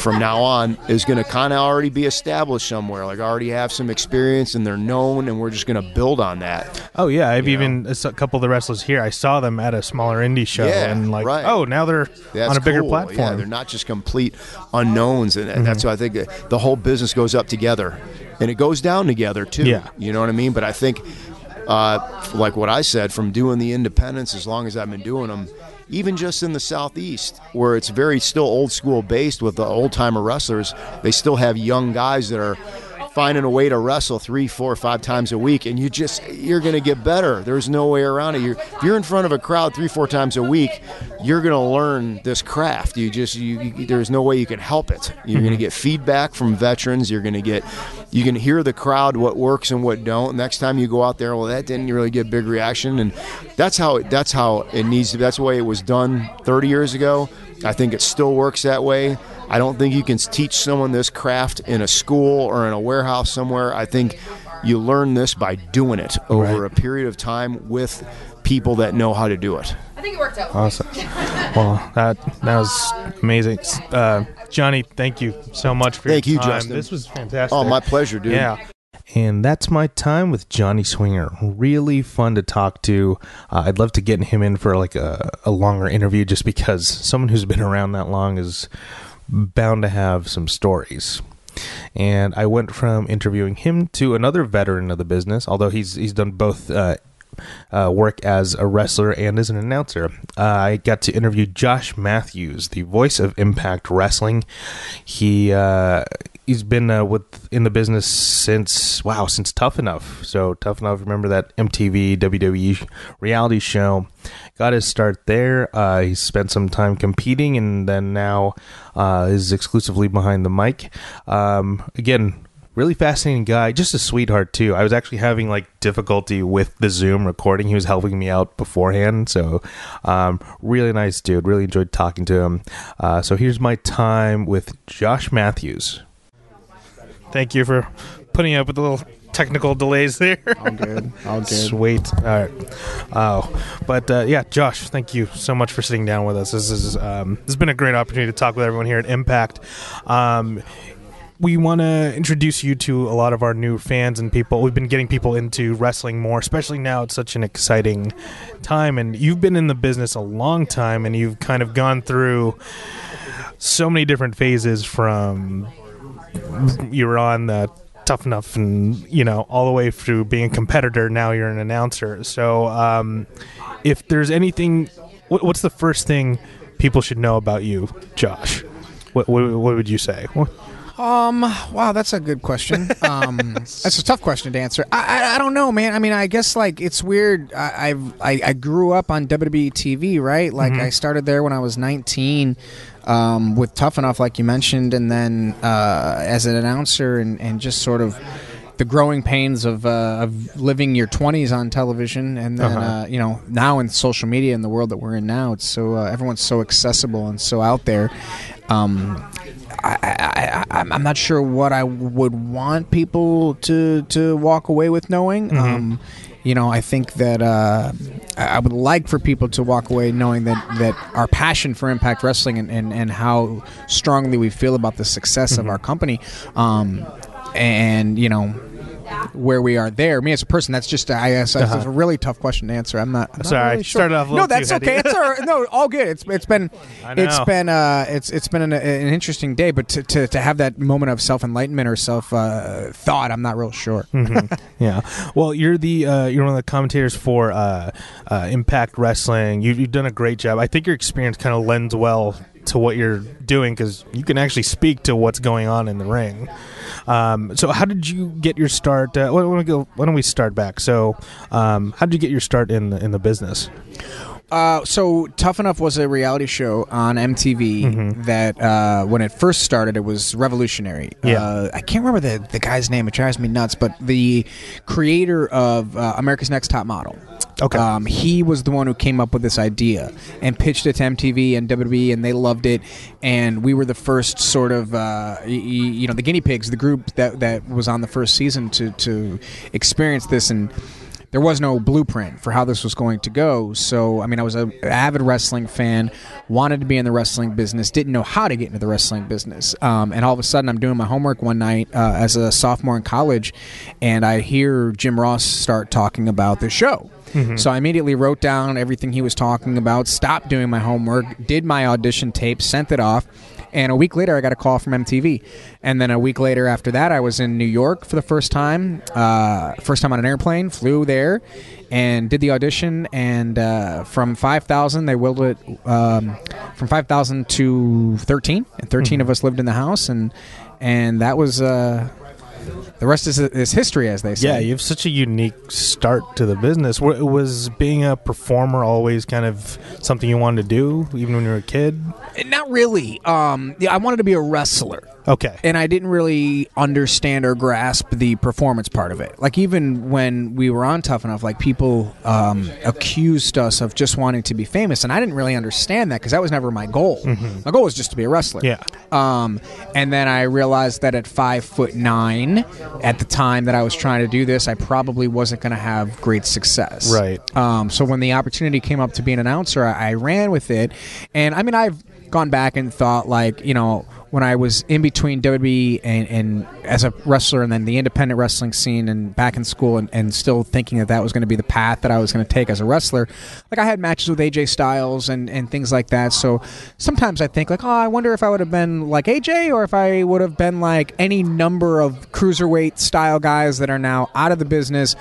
S4: from now on is going to kind of already be established somewhere, like already have some experience and they're known, and we're just going to build on that.
S1: oh yeah, I've
S4: You
S1: even a couple of the wrestlers here. I saw them at a smaller indie show,
S4: Yeah,
S1: and like,
S4: right.
S1: oh, now they're
S4: That's
S1: on a bigger
S4: cool.
S1: platform.
S4: Yeah, they're not just complete unknowns, and and that's why I think uh, the whole business goes up together, and it goes down together too.
S1: Yeah.
S4: you know what I mean. But I think, uh, like what I said, from doing the independents as long as I've been doing them. Even just in the southeast, where it's very still old school based with the old timer wrestlers, they still have young guys that are finding a way to wrestle three, four, five times a week, and you just you're going to get better. There's no way around it. You're, if you're in front of a crowd three, four times a week, you're going to learn this craft. You just you, you there's no way you can help it. You're going to mm-hmm. get feedback from veterans. You're going to get you can hear the crowd what works and what don't. Next time you go out there, well, that didn't really get big reaction, and that's how it, that's how it needs to. That's the way it was done 30 years ago. I think it still works that way. I don't think you can teach someone this craft in a school or in a warehouse somewhere. I think you learn this by doing it over
S1: Right.
S4: a period of time with people that know how to do it.
S5: I think it worked out.
S1: Awesome. [LAUGHS] Well, that that was amazing. Uh, Johnny, thank you so much for
S4: Thank
S1: your
S4: you,
S1: time.
S4: Justin.
S1: This was fantastic.
S4: Oh, my pleasure, dude.
S1: Yeah. And that's my time with Johnny Swinger. Really fun to talk to. Uh, I'd love to get him in for like a, a longer interview just because someone who's been around that long is bound to have some stories. And I went from interviewing him to another veteran of the business, although he's he's done both uh, uh, work as a wrestler and as an announcer. Uh, I got to interview Josh Matthews, the voice of Impact Wrestling. He uh, he's been uh, with in the business since wow since Tough Enough. So Tough Enough, remember that MTV WWE reality show? Got his start there. Uh, he spent some time competing, and then now uh, is exclusively behind the mic. Um, again, really fascinating guy just a sweetheart too i was actually having like difficulty with the zoom recording he was helping me out beforehand so um, really nice dude really enjoyed talking to him uh, so here's my time with josh matthews thank you for putting up with the little technical delays there
S5: All good. All good.
S1: Sweet. All right. Oh, but uh, yeah, Josh, thank you so much for sitting down with us. This is um, this has been a great opportunity to talk with everyone here at Impact. Um, we want to introduce you to a lot of our new fans and people. We've been getting people into wrestling more, especially now. It's such an exciting time, and you've been in the business a long time, and you've kind of gone through so many different phases from you were on the tough enough and you know all the way through being a competitor now you're an announcer so um, if there's anything what, what's the first thing people should know about you josh what, what, what would you say
S5: Um. Wow, that's a good question. [LAUGHS] Um, that's a tough question to answer. I, I I don't know, man. I mean, I guess like it's weird. I I've, I, I grew up on WWE TV, right? Like I started there when I was 19. Um, with Tough Enough, like you mentioned, and then uh, as an announcer, and, and just sort of the growing pains of, uh, of living your 20s on television, and then
S1: Uh-huh.
S5: uh, you know now in social media and the world that we're in now, it's so uh, everyone's so accessible and so out there. Um, I, I, I, I'm not sure what I would want people to to walk away with knowing. Um, you know, I think that uh, I would like for people to walk away knowing that, that our passion for Impact Wrestling and, and, and how strongly we feel about the success of our company, um, and you know where we are there. Me as a person, that's just I guess that's a really tough question to answer. I'm not. I'm not
S1: Sorry,
S5: really
S1: I
S5: sure.
S1: started off
S5: No, that's okay.
S1: heady.
S5: It's all no, all good. It's it's been it's been uh it's it's been an, an interesting day, but to, to, to have that moment of self enlightenment or self uh, thought, I'm not real sure. [LAUGHS]
S1: yeah well you're the uh, you're one of the commentators for uh, uh, impact wrestling you've, you've done a great job i think your experience kind of lends well to what you're doing because you can actually speak to what's going on in the ring. Um, so how did you get your start uh, why, don't we go, why don't we start back? So um, how did you get your start in the, in the business
S5: Uh, so Tough Enough was a reality show on MTV that uh, when it first started, it was revolutionary.
S1: Yeah.
S5: Uh, I can't remember the the guy's name; it drives me nuts. But the creator of uh, America's Next Top Model.
S1: Okay.
S5: Um, he was the one who came up with this idea and pitched it to MTV and WWE, and they loved it. And we were the first sort of, uh, y- y- you know, the guinea pigs, the group that that was on the first season to to experience this and there was no blueprint for how this was going to go. So, I mean, I was an avid wrestling fan, wanted to be in the wrestling business, didn't know how to get into the wrestling business. Um, and all of a sudden, I'm doing my homework one night uh, as a sophomore in college, and I hear Jim Ross start talking about the show. So I immediately wrote down everything he was talking about, stopped doing my homework, did my audition tape, sent it off. And a week later, I got a call from MTV. And then a week later after that, I was in New York for the first time. Uh, first time on an airplane, flew there and did the audition. And uh, from 5,000, they willed it um, from 5,000 to 13. And 13 of us lived in the house. And, and that was. Uh, the rest is, is history, as they say.
S1: yeah you have such a unique start to the business Wa- was being a performer always kind of something you wanted to do even when you were a kid
S5: Not really. Um, yeah, I wanted to be a wrestler.
S1: Okay
S5: and I didn't really understand or grasp the performance part of it. Like even when we were on Tough Enough, like people um, accused us of just wanting to be famous, and I didn't really understand that because that was never my goal. My goal was just to be a wrestler.
S1: Yeah.
S5: Um, and then I realized that at five foot nine, at the time that I was trying to do this, I probably wasn't going to have great success.
S1: Right.
S5: Um, so when the opportunity came up to be an announcer, I, I ran with it. And I mean, I've gone back and thought, like, you know, when I was in between WWE and, and as a wrestler and then the independent wrestling scene and back in school and, and still thinking that that was going to be the path that I was going to take as a wrestler, like I had matches with AJ Styles and, and things like that. So sometimes I think like, oh, I wonder if I would have been like AJ or if I would have been like any number of cruiserweight style guys that are now out of the business,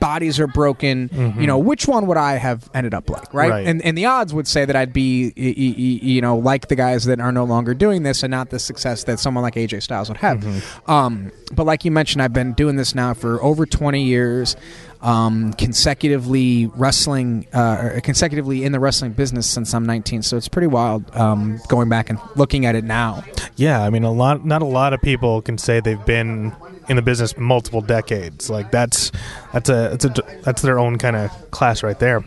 S5: bodies are broken. Mm-hmm. You know, which one would I have ended up like, right?
S1: Right.
S5: And and the odds would say that I'd be, you know, like the guys that are no longer doing this and not the success that someone like AJ Styles would have. Um, but like you mentioned, I've been doing this now for over 20 years, um, consecutively wrestling, uh, consecutively in the wrestling business since I'm 19. So it's pretty wild um, going back and looking at it now.
S1: Yeah, I mean, a lot. Not a lot of people can say they've been in the business multiple decades. Like that's that's a that's a that's their own kind of class right there.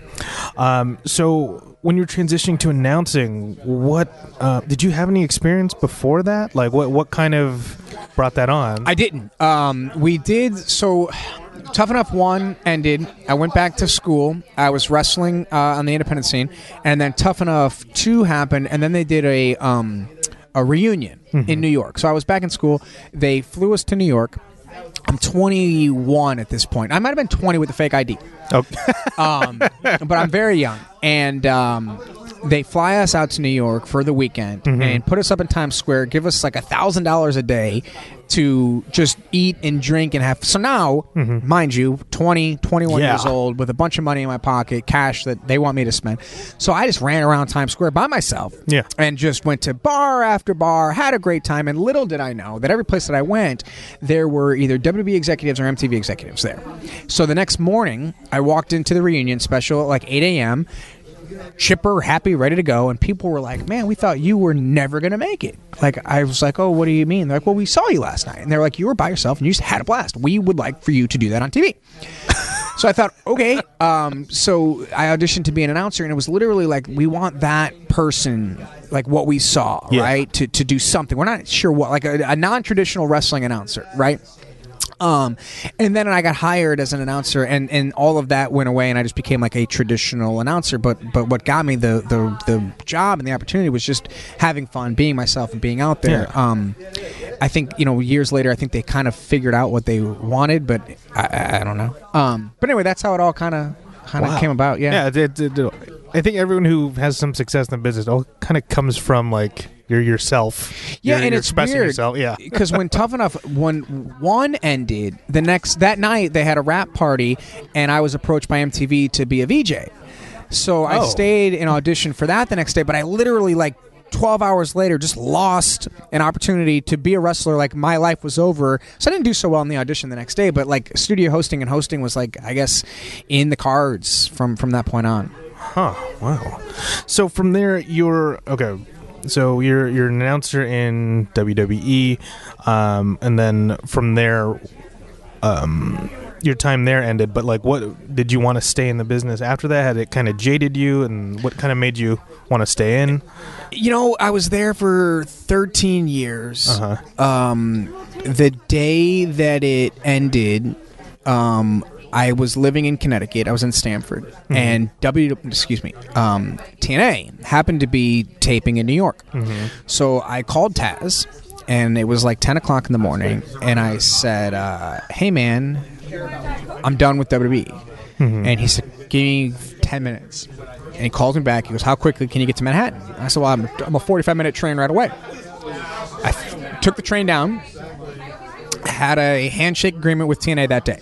S1: Um, so when you're transitioning to announcing, what uh, did you have any experience before that? Like what what kind of brought that on?
S5: I didn't. Um, we did so. Tough Enough One ended. I went back to school. I was wrestling uh, on the independent scene, and then Tough Enough Two happened, and then they did a um, a reunion in New York. So I was back in school. They flew us to New York. I'm 21 at this point. I might have been 20 with the fake ID
S1: oh, [LAUGHS]
S5: um, but I'm very young, and um, they fly us out to New York for the weekend and put us up in Times Square, give us like a thousand dollars a day to just eat and drink and have. So now, mind you, 20, 21
S1: Yeah.
S5: years old with a bunch of money in my pocket, cash that they want me to spend. So I just ran around Times Square by myself,
S1: Yeah.
S5: and just went to bar after bar, had a great time, and little did I know that every place that I went, there were either WWE executives or MTV executives there. So the next morning, I walked into the reunion special at like 8 a.m., chipper, happy, ready to go, and people were like, "Man, we thought you were never gonna make it." Like I was like, "Oh, what do you mean?" They're like, "Well, we saw you last night," and they're like, "You were by yourself and you just had a blast. We would like for you to do that on TV." [LAUGHS] So I thought, okay. Um, so I auditioned to be an announcer, and it was literally like, we want that person, like what we saw,
S1: Yeah.
S5: right, to, to do something. We're not sure what, like a, a non traditional wrestling announcer, right? Um, and then I got hired as an announcer, and, and all of that went away, and I just became like a traditional announcer. But but what got me the the, the job and the opportunity was just having fun, being myself, and being out there.
S1: Yeah.
S5: Um, I think you know years later, I think they kind of figured out what they wanted, but I, I, don't know. Um, but anyway, that's how it all kind of kind of
S1: Wow.
S5: came about. Yeah.
S1: yeah. It, it, it- I think everyone who has some success in the business all kind of comes from like you're yourself.
S5: Yeah,
S1: You're-
S5: and
S1: you're
S5: it's
S1: expressing
S5: weird.
S1: yourself. Yeah.
S5: because when [LAUGHS] Tough Enough when one ended, the next that night they had a wrap party, and I was approached by MTV to be a VJ. So I
S1: Oh.
S5: stayed and auditioned for that the next day, but I literally like. 12 hours later just lost an opportunity to be a wrestler like my life was over so i didn't do so well in the audition the next day but like studio hosting and hosting was like i guess in the cards from from that point on
S1: Huh. Wow. So from there, you're okay. So you're you're an announcer in WWE, um, and then from there, um, your time there ended. But like, what did you want to stay in the business after that? Had it kind of jaded you, and what kind of made you want to stay in?
S5: You know, I was there for 13 years.
S1: Uh-huh.
S5: Um, the day that it ended, um, I was living in Connecticut. I was in Stamford, and W, excuse me, um, TNA happened to be taping in New York. So I called Taz, and it was like 10 o'clock in the morning, and I said, uh, "Hey, man, I'm done with WWE." And he said, "Give me 10 minutes." And he called me back. He goes, "How quickly can you get to Manhattan?" I said, "Well, I'm, I'm a 45 minute train right away." I f- took the train down, had a handshake agreement with TNA that day.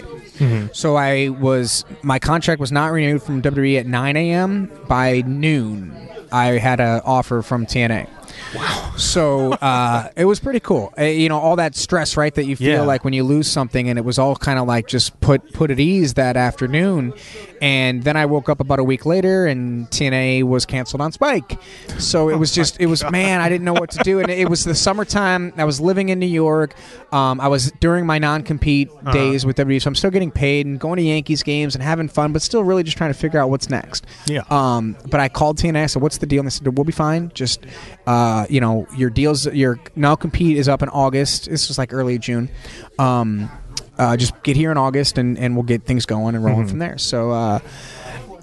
S5: So I was my contract was not renewed from WWE at 9 a.m. By noon, I had an offer from TNA. Wow. So uh, it was pretty cool. Uh, you know, all that stress, right, that you feel
S1: Yeah.
S5: like when you lose something, and it was all kind of like just put put at ease that afternoon. And then I woke up about a week later, and TNA was canceled on Spike. So it was just, it was man, I didn't know what to do, and it was the summertime. I was living in New York. Um, I was during my non compete days with WWE, so I'm still getting paid and going to Yankees games and having fun, but still really just trying to figure out what's next.
S1: Yeah.
S5: Um, but I called TNA. I said, "What's the deal?" And they said, "We'll be fine. Just, uh, you know, your deals, your now compete is up in August. This was like early June. Um, uh, just get here in August, and, and we'll get things going and rolling from there." So. Uh,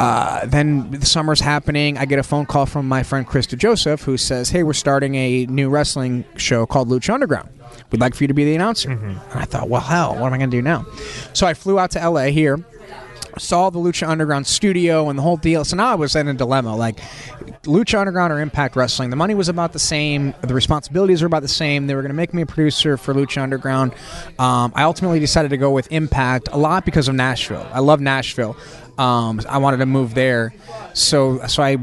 S5: uh, then the summer's happening. I get a phone call from my friend Chris DeJoseph, who says, "Hey, we're starting a new wrestling show called Lucha Underground. We'd like for you to be the announcer." And I thought, "Well, hell, what am I going to do now?" So I flew out to LA here saw the Lucha Underground studio and the whole deal. So now I was in a dilemma like Lucha Underground or Impact Wrestling. The money was about the same, the responsibilities were about the same. They were going to make me a producer for Lucha Underground. Um, I ultimately decided to go with Impact a lot because of Nashville. I love Nashville. Um, I wanted to move there, so so I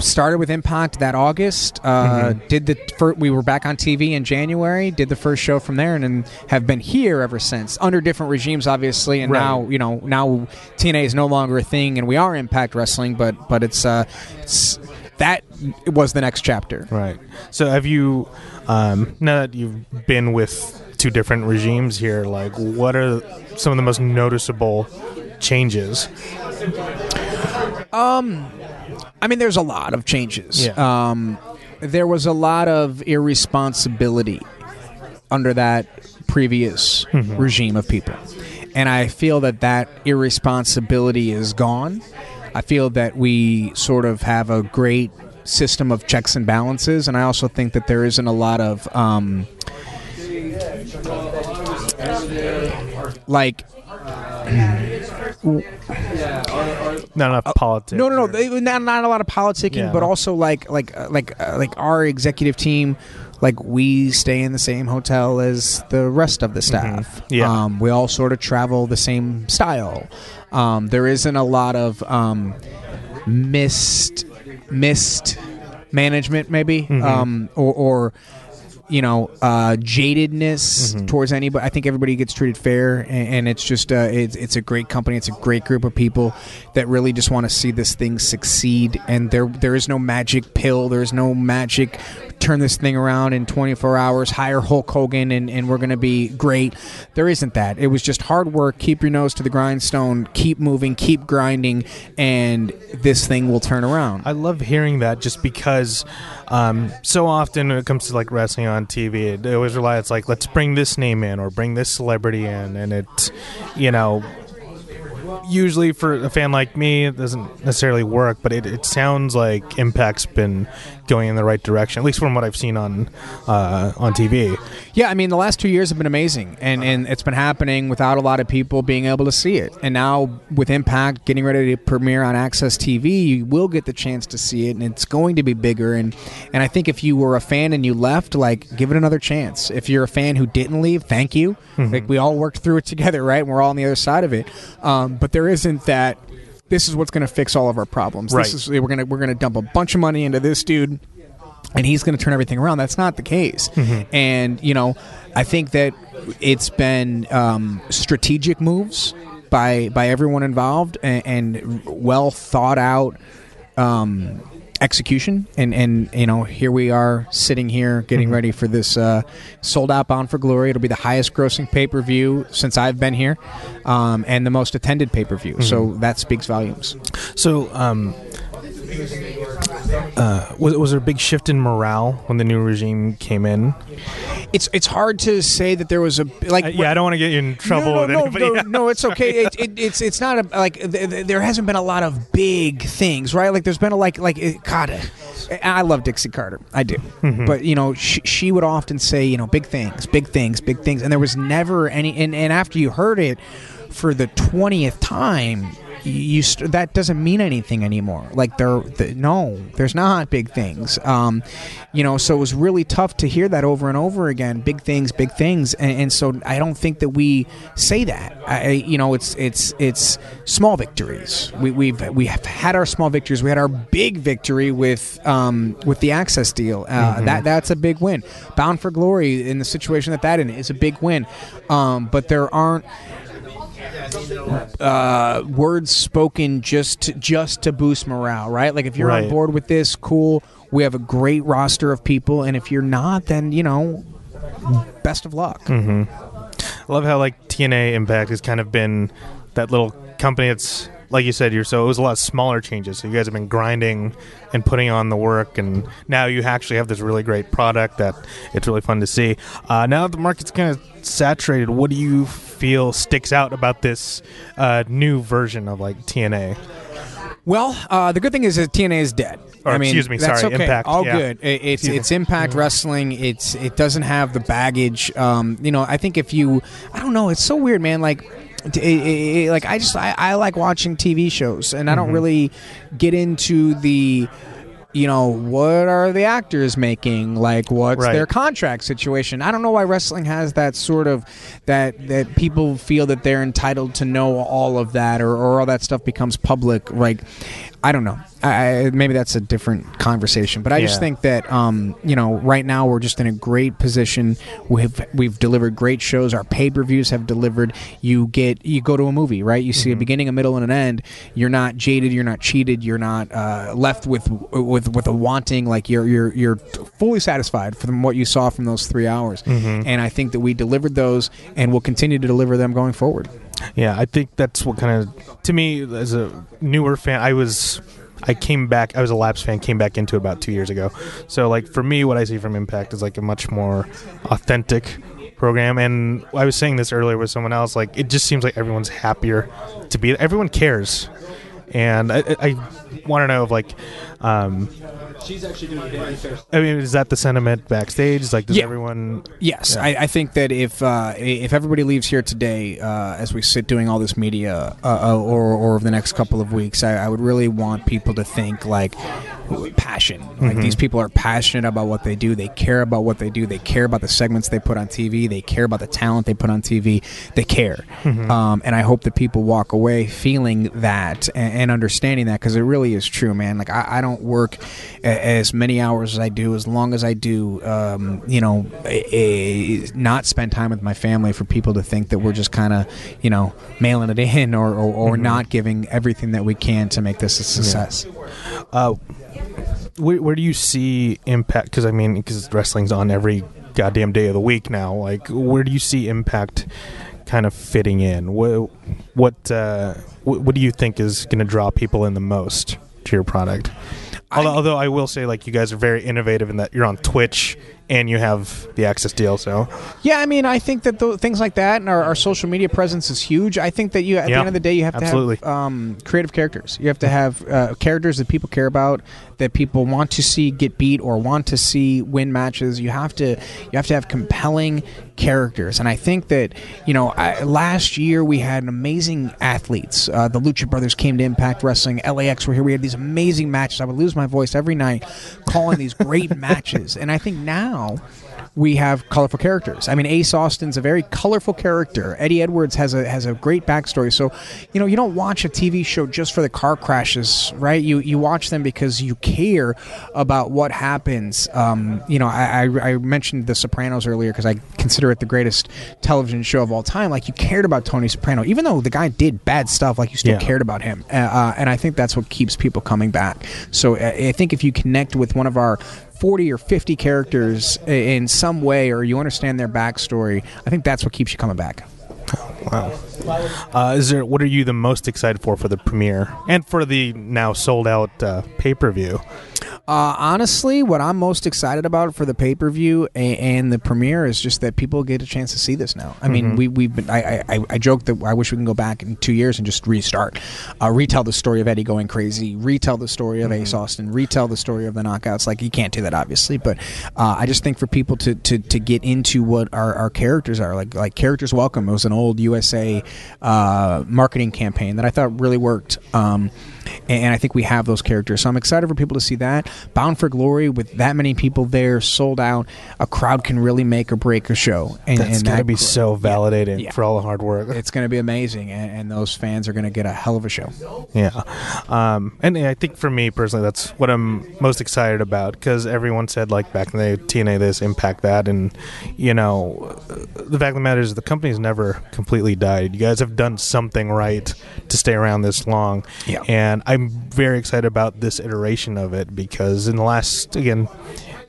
S5: started with Impact that August. Uh, Did the fir- we were back on TV in January. Did the first show from there, and then have been here ever since under different regimes, obviously. And
S1: Right.
S5: now you know now TNA is no longer a thing, and we are Impact Wrestling, but but it's uh, it's that was the next chapter.
S1: Right. So have you, um, now that you've been with two different regimes here, like what are some of the most noticeable changes?
S5: Um, I mean, there's a lot of changes.
S1: Yeah.
S5: Um, there was a lot of irresponsibility under that previous regime of people. And I feel that that irresponsibility is gone. I feel that we sort of have a great system of checks and balances. And I also think that there isn't a lot of. Um, like [CLEARS THROAT]
S1: Not enough politics.
S5: Uh, No, no, no.
S1: or-
S5: They, not not a lot of politicking,
S1: Yeah.
S5: but also like like uh, like uh, like our executive team. Like we stay in the same hotel as the rest of the staff.
S1: Mm-hmm. Yeah.
S5: Um, we all sort of travel the same style. Um, there isn't a lot of um, missed missed management, maybe,
S1: Mm-hmm.
S5: um, or, or you know uh, jadedness
S1: Mm-hmm.
S5: towards anybody. I think everybody gets treated fair, and, and it's just uh, it's, it's a great company. It's a great group of people that really just want to see this thing succeed. And there there is no magic pill. There is no magic. Turn this thing around in 24 hours. Hire Hulk Hogan, and, and we're going to be great. There isn't that. It was just hard work. Keep your nose to the grindstone. Keep moving. Keep grinding, and this thing will turn around.
S1: I love hearing that just because um, so often when it comes to like wrestling on TV, they always rely. It's like let's bring this name in or bring this celebrity in, and it, you know, usually for a fan like me, it doesn't necessarily work. But it, it sounds like Impact's been going in the right direction, at least from what I've seen on uh, on TV.
S5: Yeah, I mean the last two years have been amazing, and and it's been happening without a lot of people being able to see it. And now with Impact getting ready to premiere on AXS TV, you will get the chance to see it, and it's going to be bigger. And and I think if you were a fan and you left, like give it another chance. If you're a fan who didn't leave, thank you. Like we all worked through it together, right? And we're all on the other side of it. Um, but there isn't that. This is what's going to fix all of our problems.
S1: Right.
S5: This is we're gonna we're gonna dump a bunch of money into this dude and he's going to turn everything around. That's not the case. And you know, I think that it's been um, strategic moves by by everyone involved and, and well thought out um, execution. And and you know, here we are sitting here getting ready for this uh, sold out Bound for Glory. It'll be the highest grossing pay per view since I've been here, um, and the most attended pay per view. So that speaks volumes.
S1: So, um, uh, was was there a big shift in morale when the new regime came in?
S5: It's it's hard to say that there was a like
S1: Uh, yeah, I don't want to get you in trouble
S5: no,
S1: with
S5: no,
S1: anybody.
S5: No, no, it's okay. It, it, it's it's not a like th- th- there hasn't been a lot of big things, right? Like there's been a like like it, God, I love Dixie Carter, I do,
S1: Mm-hmm.
S5: but you know she, she would often say you know big things, big things, big things, and there was never any. And, and after you heard it for the twentieth time. You st- that doesn't mean anything anymore. Like there, the, no, there's not big things. Um, you know, so it was really tough to hear that over and over again. Big things, big things, and, and so I don't think that we say that. I, you know, it's it's it's small victories. We, we've we have had our small victories. We had our big victory with um, with the AXS deal. Uh, That that's a big win. Bound for glory in the situation that that in is a big win. Um, but there aren't uh, words spoken just to, just to boost morale, right? Like if you're on board with this, cool. We have a great roster of people, and if you're not, then you know, best of luck.
S1: I love how like TNA Impact has kind of been that little company that's like you said, you're so it was a lot smaller changes. So you guys have been grinding and putting on the work, and now you actually have this really great product that it's really fun to see. Uh, now that the market's kind of saturated, what do you feel sticks out about this uh, new version of like TNA?
S5: Well, uh, the good thing is that TNA is dead.
S1: Or,
S5: I mean,
S1: excuse me, sorry,
S5: okay.
S1: Impact,
S5: All
S1: yeah.
S5: good. It, it's it's Impact Wrestling. It's it doesn't have the baggage. Um, you know, I think if you, I don't know, it's so weird, man. Like. It- it- it- like I just I, I like watching TV shows and I
S1: Mm-hmm.
S5: don't really get into the you know, what are the actors making? Like, what's
S1: Right.
S5: their contract situation? I don't know why wrestling has that sort of that that people feel that they're entitled to know all of that, or, or all that stuff becomes public. Like, I don't know. I, maybe that's a different conversation, but I just think that um, you know, right now we're just in a great position. We've we've delivered great shows. Our pay per views have delivered. You get you go to a movie, right? You see a beginning, a middle, and an end. You're not jaded. You're not cheated. You're not uh, left with with with a wanting. Like you're you're you're fully satisfied from what you saw from those three hours. And I think that we delivered those, and we'll continue to deliver them going forward.
S1: Yeah, I think that's what kind of to me as a newer fan. I was I came back. I was a Laps fan. Came back into it about two years ago. So like for me, what I see from Impact is like a much more authentic program. And I was saying this earlier with someone else. Like it just seems like everyone's happier to be. Everyone cares. And I, I, I want to know if like, um, I mean, is that the sentiment backstage? Like, does
S5: Yeah.
S1: everyone?
S5: Yes,
S1: Yeah.
S5: I, I think that if uh, if everybody leaves here today, uh, as we sit doing all this media, uh, uh, or or over the next couple of weeks, I, I would really want people to think like passion. Like these people are passionate about what they do. They care about what they do. They care about the segments they put on TV. They care about the talent they put on TV. They care, um, and I hope that people walk away feeling that and, and understanding that because it really is true, man. Like I, I don't work a, as many hours as I do, as long as I do. Um, you know, a, a- not spend time with my family for people to think that we're just kind of, you know, mailing it in or, or, or not giving everything that we can to make this a success.
S1: Uh, where, where do you see impact? Because I mean, because wrestling's on every goddamn day of the week now. Like, where do you see impact kind of fitting in? What what uh, what, do you think is going to draw people in the most to your product? Although, although I will say, like, you guys are very innovative in that you're on Twitch and you have the AXS deal. So
S5: Yeah, I mean, I think that th- things like that and our, our social media presence is huge. I think that you, at
S1: Yeah,
S5: the end of the day, you have
S1: absolutely.
S5: to have um, creative characters. You have to have uh, characters that people care about, that people want to see get beat or want to see win matches. You have to, you have to have compelling characters. And I think that you know, I, last year we had amazing athletes. Uh, the Lucha Brothers came to Impact Wrestling. LAX were here. We had these amazing matches. I would lose my voice every night calling these great [LAUGHS] matches. And I think now we have colorful characters. I mean, Ace Austin's a very colorful character. Eddie Edwards has a has a great backstory. So, you know, you don't watch a TV show just for the car crashes, right? You you watch them because you care about what happens. Um, you know, I, I, I mentioned The Sopranos earlier because I consider it the greatest television show of all time. Like you cared about Tony Soprano, even though the guy did bad stuff. Like you still
S1: Yeah.
S5: cared about him, uh, uh, and I think that's what keeps people coming back. So I think if you connect with one of our 40 or 50 characters in some way or you understand their backstory i think that's what keeps you coming back oh,
S1: wow. Uh, is there? What are you the most excited for for the premiere and for the now sold out uh, pay per view?
S5: uh, honestly what i'm most excited about for the pay-per-view a- and the premiere is just that people get a chance to see this now i mean we, we've been I, I, I joke that i wish we can go back in two years and just restart uh, retell the story of eddie going crazy retell the story of ace austin retell the story of the knockouts like you can't do that obviously but uh, i just think for people to, to, to get into what our, our characters are like like characters welcome it was an old usa uh, marketing campaign that i thought really worked. Um, and I think we have those characters. So I'm excited for people to see that. Bound for Glory, with that many people there, sold out, a crowd can really make or break a show. And,
S1: That's
S5: and
S1: going to be so validating
S5: Yeah.
S1: for all the hard work.
S5: It's going to be amazing, and, and those fans are going to get a hell of a show.
S1: Yeah, um, and I think for me personally, that's what I'm most excited about because everyone said like back in the TNA this, Impact that, and you know, the fact of the matter is the company's never completely died. You guys have done something right to stay around this long,
S5: Yeah.
S1: and I'm very excited about this iteration of it because in the last again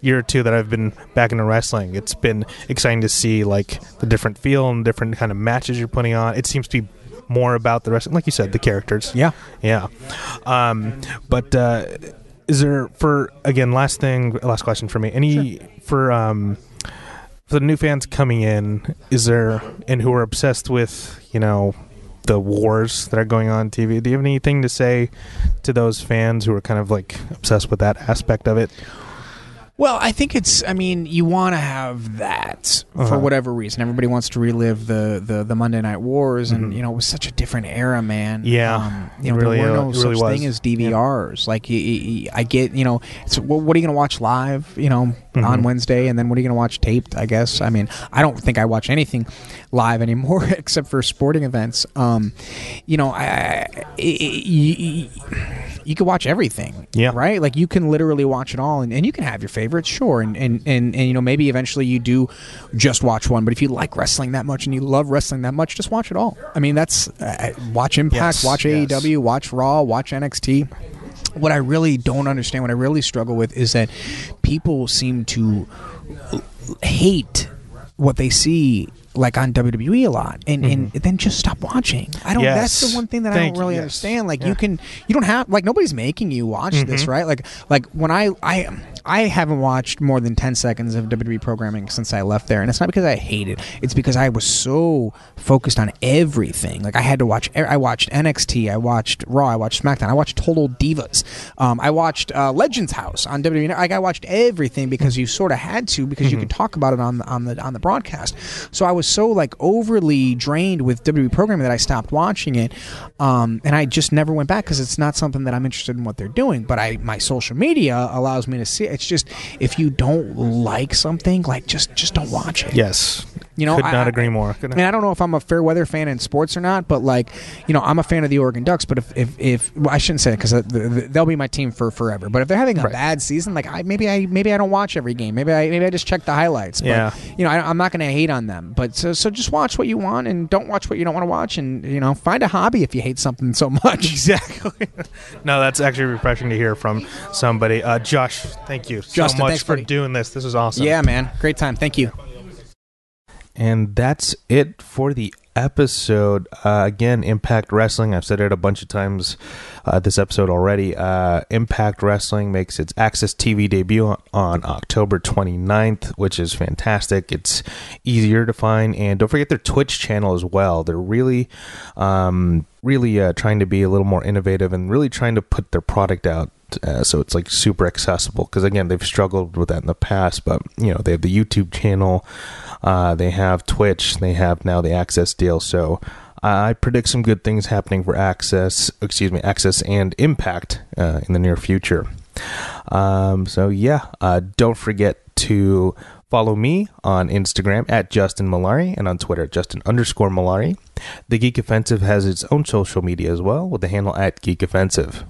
S1: year or two that I've been back into wrestling, it's been exciting to see like the different feel and different kind of matches you're putting on. It seems to be more about the wrestling, like you said, the characters.
S5: Yeah.
S1: Yeah. Um, but uh, is there for again last thing last question for me any for um for the new fans coming in is there and who are obsessed with you know the wars that are going on TV do you have anything to say to those fans who are kind of like obsessed with that aspect of it
S5: Well, I think it's. I mean, you want to have that
S1: Uh-huh.
S5: for whatever reason. Everybody wants to relive the the, the Monday Night Wars, and
S1: Mhm.
S5: you know, it was such a different era, man.
S1: Yeah,
S5: um, you know,
S1: really,
S5: there were no
S1: it
S5: such
S1: was.
S5: thing as DVRs. Like, I get, you know, it's what, what are you going to watch live? You know, on
S1: Mhm.
S5: Wednesday, and then what are you going to watch taped? I guess. I mean, I don't think I watch anything live anymore [LAUGHS] except for sporting events. Um, you know, I, I, I- y- y- you can watch everything.
S1: Yeah.
S5: Right. Like you can literally watch it all, and, and you can have your favorites, sure, and, and and and you know maybe eventually you do just watch one. But if you like wrestling that much and you love wrestling that much, just watch it all. I mean, that's uh, watch Impact,
S1: Yes,
S5: watch
S1: yes.
S5: AEW, watch Raw, watch NXT. What I really don't understand, what I really struggle with, is that people seem to hate what they see like on WWE a lot and, and then just stop watching. I don't that's
S1: Mm-hmm.
S5: The one thing that I don't really
S1: yes.
S5: understand. Like
S1: Yeah.
S5: you can you don't have like nobody's making you watch this,
S1: Mm-hmm.
S5: right? Like like when I I I haven't watched more than 10 seconds of WWE programming since I left there and it's not because I hate it. It's because I was so focused on everything. Like I had to watch I watched NXT, I watched Raw, I watched SmackDown, I watched Total Divas. Um, I watched uh, Legends House on WWE. Like I watched everything because you sort of had to because you could talk about it on the, on the on the broadcast. So I was so like overly drained with WWE programming that I stopped watching it, um, and I just never went back because it's not something that I'm interested in what they're doing. But I my social media allows me to see. It. It's just if you don't like something, like just just don't watch it.
S1: Yes.
S5: You know,
S1: could not
S5: I-
S1: agree more. Could
S5: And I don't know if I'm a fair weather fan in sports or not, but like, you know, I'm a fan of the Oregon Ducks. But if if, if well, I shouldn't say it because they'll be my team for forever. But if they're having a
S1: Right.
S5: bad season, like I maybe I maybe I don't watch every game. Maybe I maybe I just check the highlights. But,
S1: Yeah.
S5: You know, I, I'm not going to hate on them. But so so just watch what you want and don't watch what you don't want to watch. And you know, find a hobby if you hate something so much. [LAUGHS]
S1: Exactly. no, that's actually refreshing to hear from somebody. Uh, Josh, thank you
S5: Justin,
S1: so much
S5: thanks,
S1: for
S5: buddy.
S1: doing this. This is awesome.
S5: yeah, man, great time. Thank you.
S1: And that's it for the episode. Uh, again, Impact Wrestling. I've said it a bunch of times uh, this episode already. Uh, Impact Wrestling makes its AXS TV debut on, October 29th, which is fantastic. It's easier to find. And don't forget their Twitch channel as well. They're really, um, really uh, trying to be a little more innovative and really trying to put their product out uh, so it's like super accessible because again they've struggled with that in the past but you know they have the youtube channel uh, they have twitch they have now the AXS deal so i predict some good things happening for AXS excuse me AXS and impact uh, in the near future. Um, so yeah uh, don't forget to follow me on instagram at justin malari and on twitter at justin underscore malari. The geek offensive has its own social media as well with the handle at geek offensive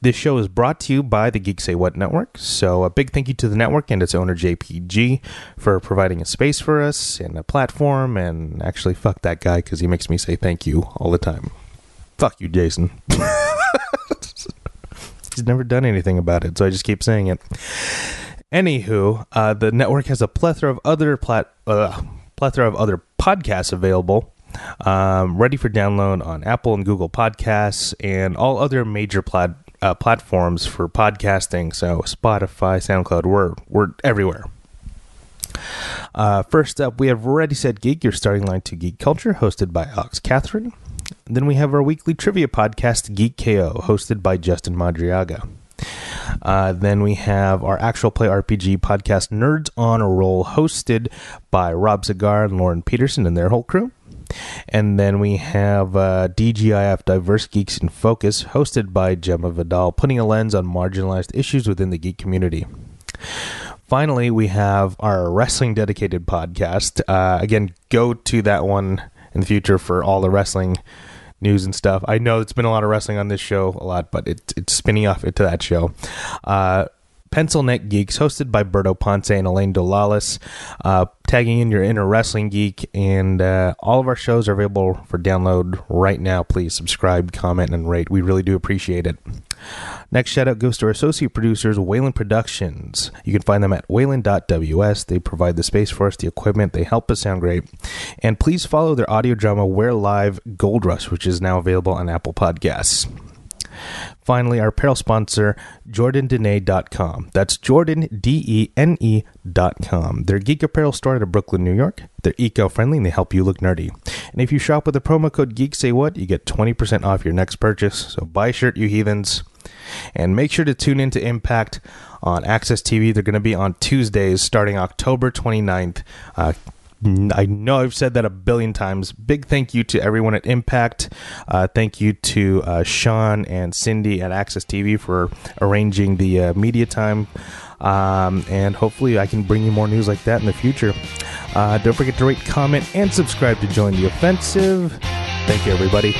S1: this show is brought to you by the Geek Say What Network. So, a big thank you to the network and its owner, JPG, for providing a space for us and a platform. And actually, fuck that guy because he makes me say thank you all the time. Fuck you, Jason. [LAUGHS] He's never done anything about it, so I just keep saying it. Anywho, uh, the network has a plethora of other plat uh, plethora of other podcasts available, um, ready for download on Apple and Google Podcasts and all other major plat- uh, platforms for podcasting. So Spotify, SoundCloud, we're we're everywhere. Uh, first up, we have Ready Set Geek, your starting line to geek culture, hosted by Alex Catherine. Then we have our weekly trivia podcast, Geek KO, hosted by Justin Madriaga. Uh, then we have our actual play RPG podcast, Nerds on a Roll, hosted by Rob Zagar and Lauren Peterson and their whole crew. And then we have uh, DGIF Diverse Geeks in Focus, hosted by Gemma Vidal, putting a lens on marginalized issues within the geek community. Finally, we have our wrestling dedicated podcast. Uh, again, go to that one in the future for all the wrestling news and stuff. I know it's been a lot of wrestling on this show, a lot, but it, it's spinning off into that show. Uh, Pencil Neck Geeks, hosted by Berto Ponce and Elaine Dolalis, uh, tagging in your inner wrestling geek. And uh, all of our shows are available for download right now. Please subscribe, comment, and rate. We really do appreciate it. Next shout out goes to our associate producers, Wayland Productions. You can find them at wayland.ws. They provide the space for us, the equipment, they help us sound great. And please follow their audio drama, Where Live Gold Rush, which is now available on Apple Podcasts. Finally, our apparel sponsor, JordanDene.com. That's Jordan, D E N E.com. They're a geek apparel store out of Brooklyn, New York. They're eco friendly and they help you look nerdy. And if you shop with the promo code Geek Say What, you get 20% off your next purchase. So buy a shirt, you heathens. And make sure to tune in to Impact on AXS TV. They're going to be on Tuesdays starting October 29th. Uh, I know I've said that a billion times. Big thank you to everyone at Impact. Uh, thank you to uh, Sean and Cindy at AXS TV for arranging the uh, media time. Um, and hopefully, I can bring you more news like that in the future. Uh, don't forget to rate, comment, and subscribe to join the offensive. Thank you, everybody.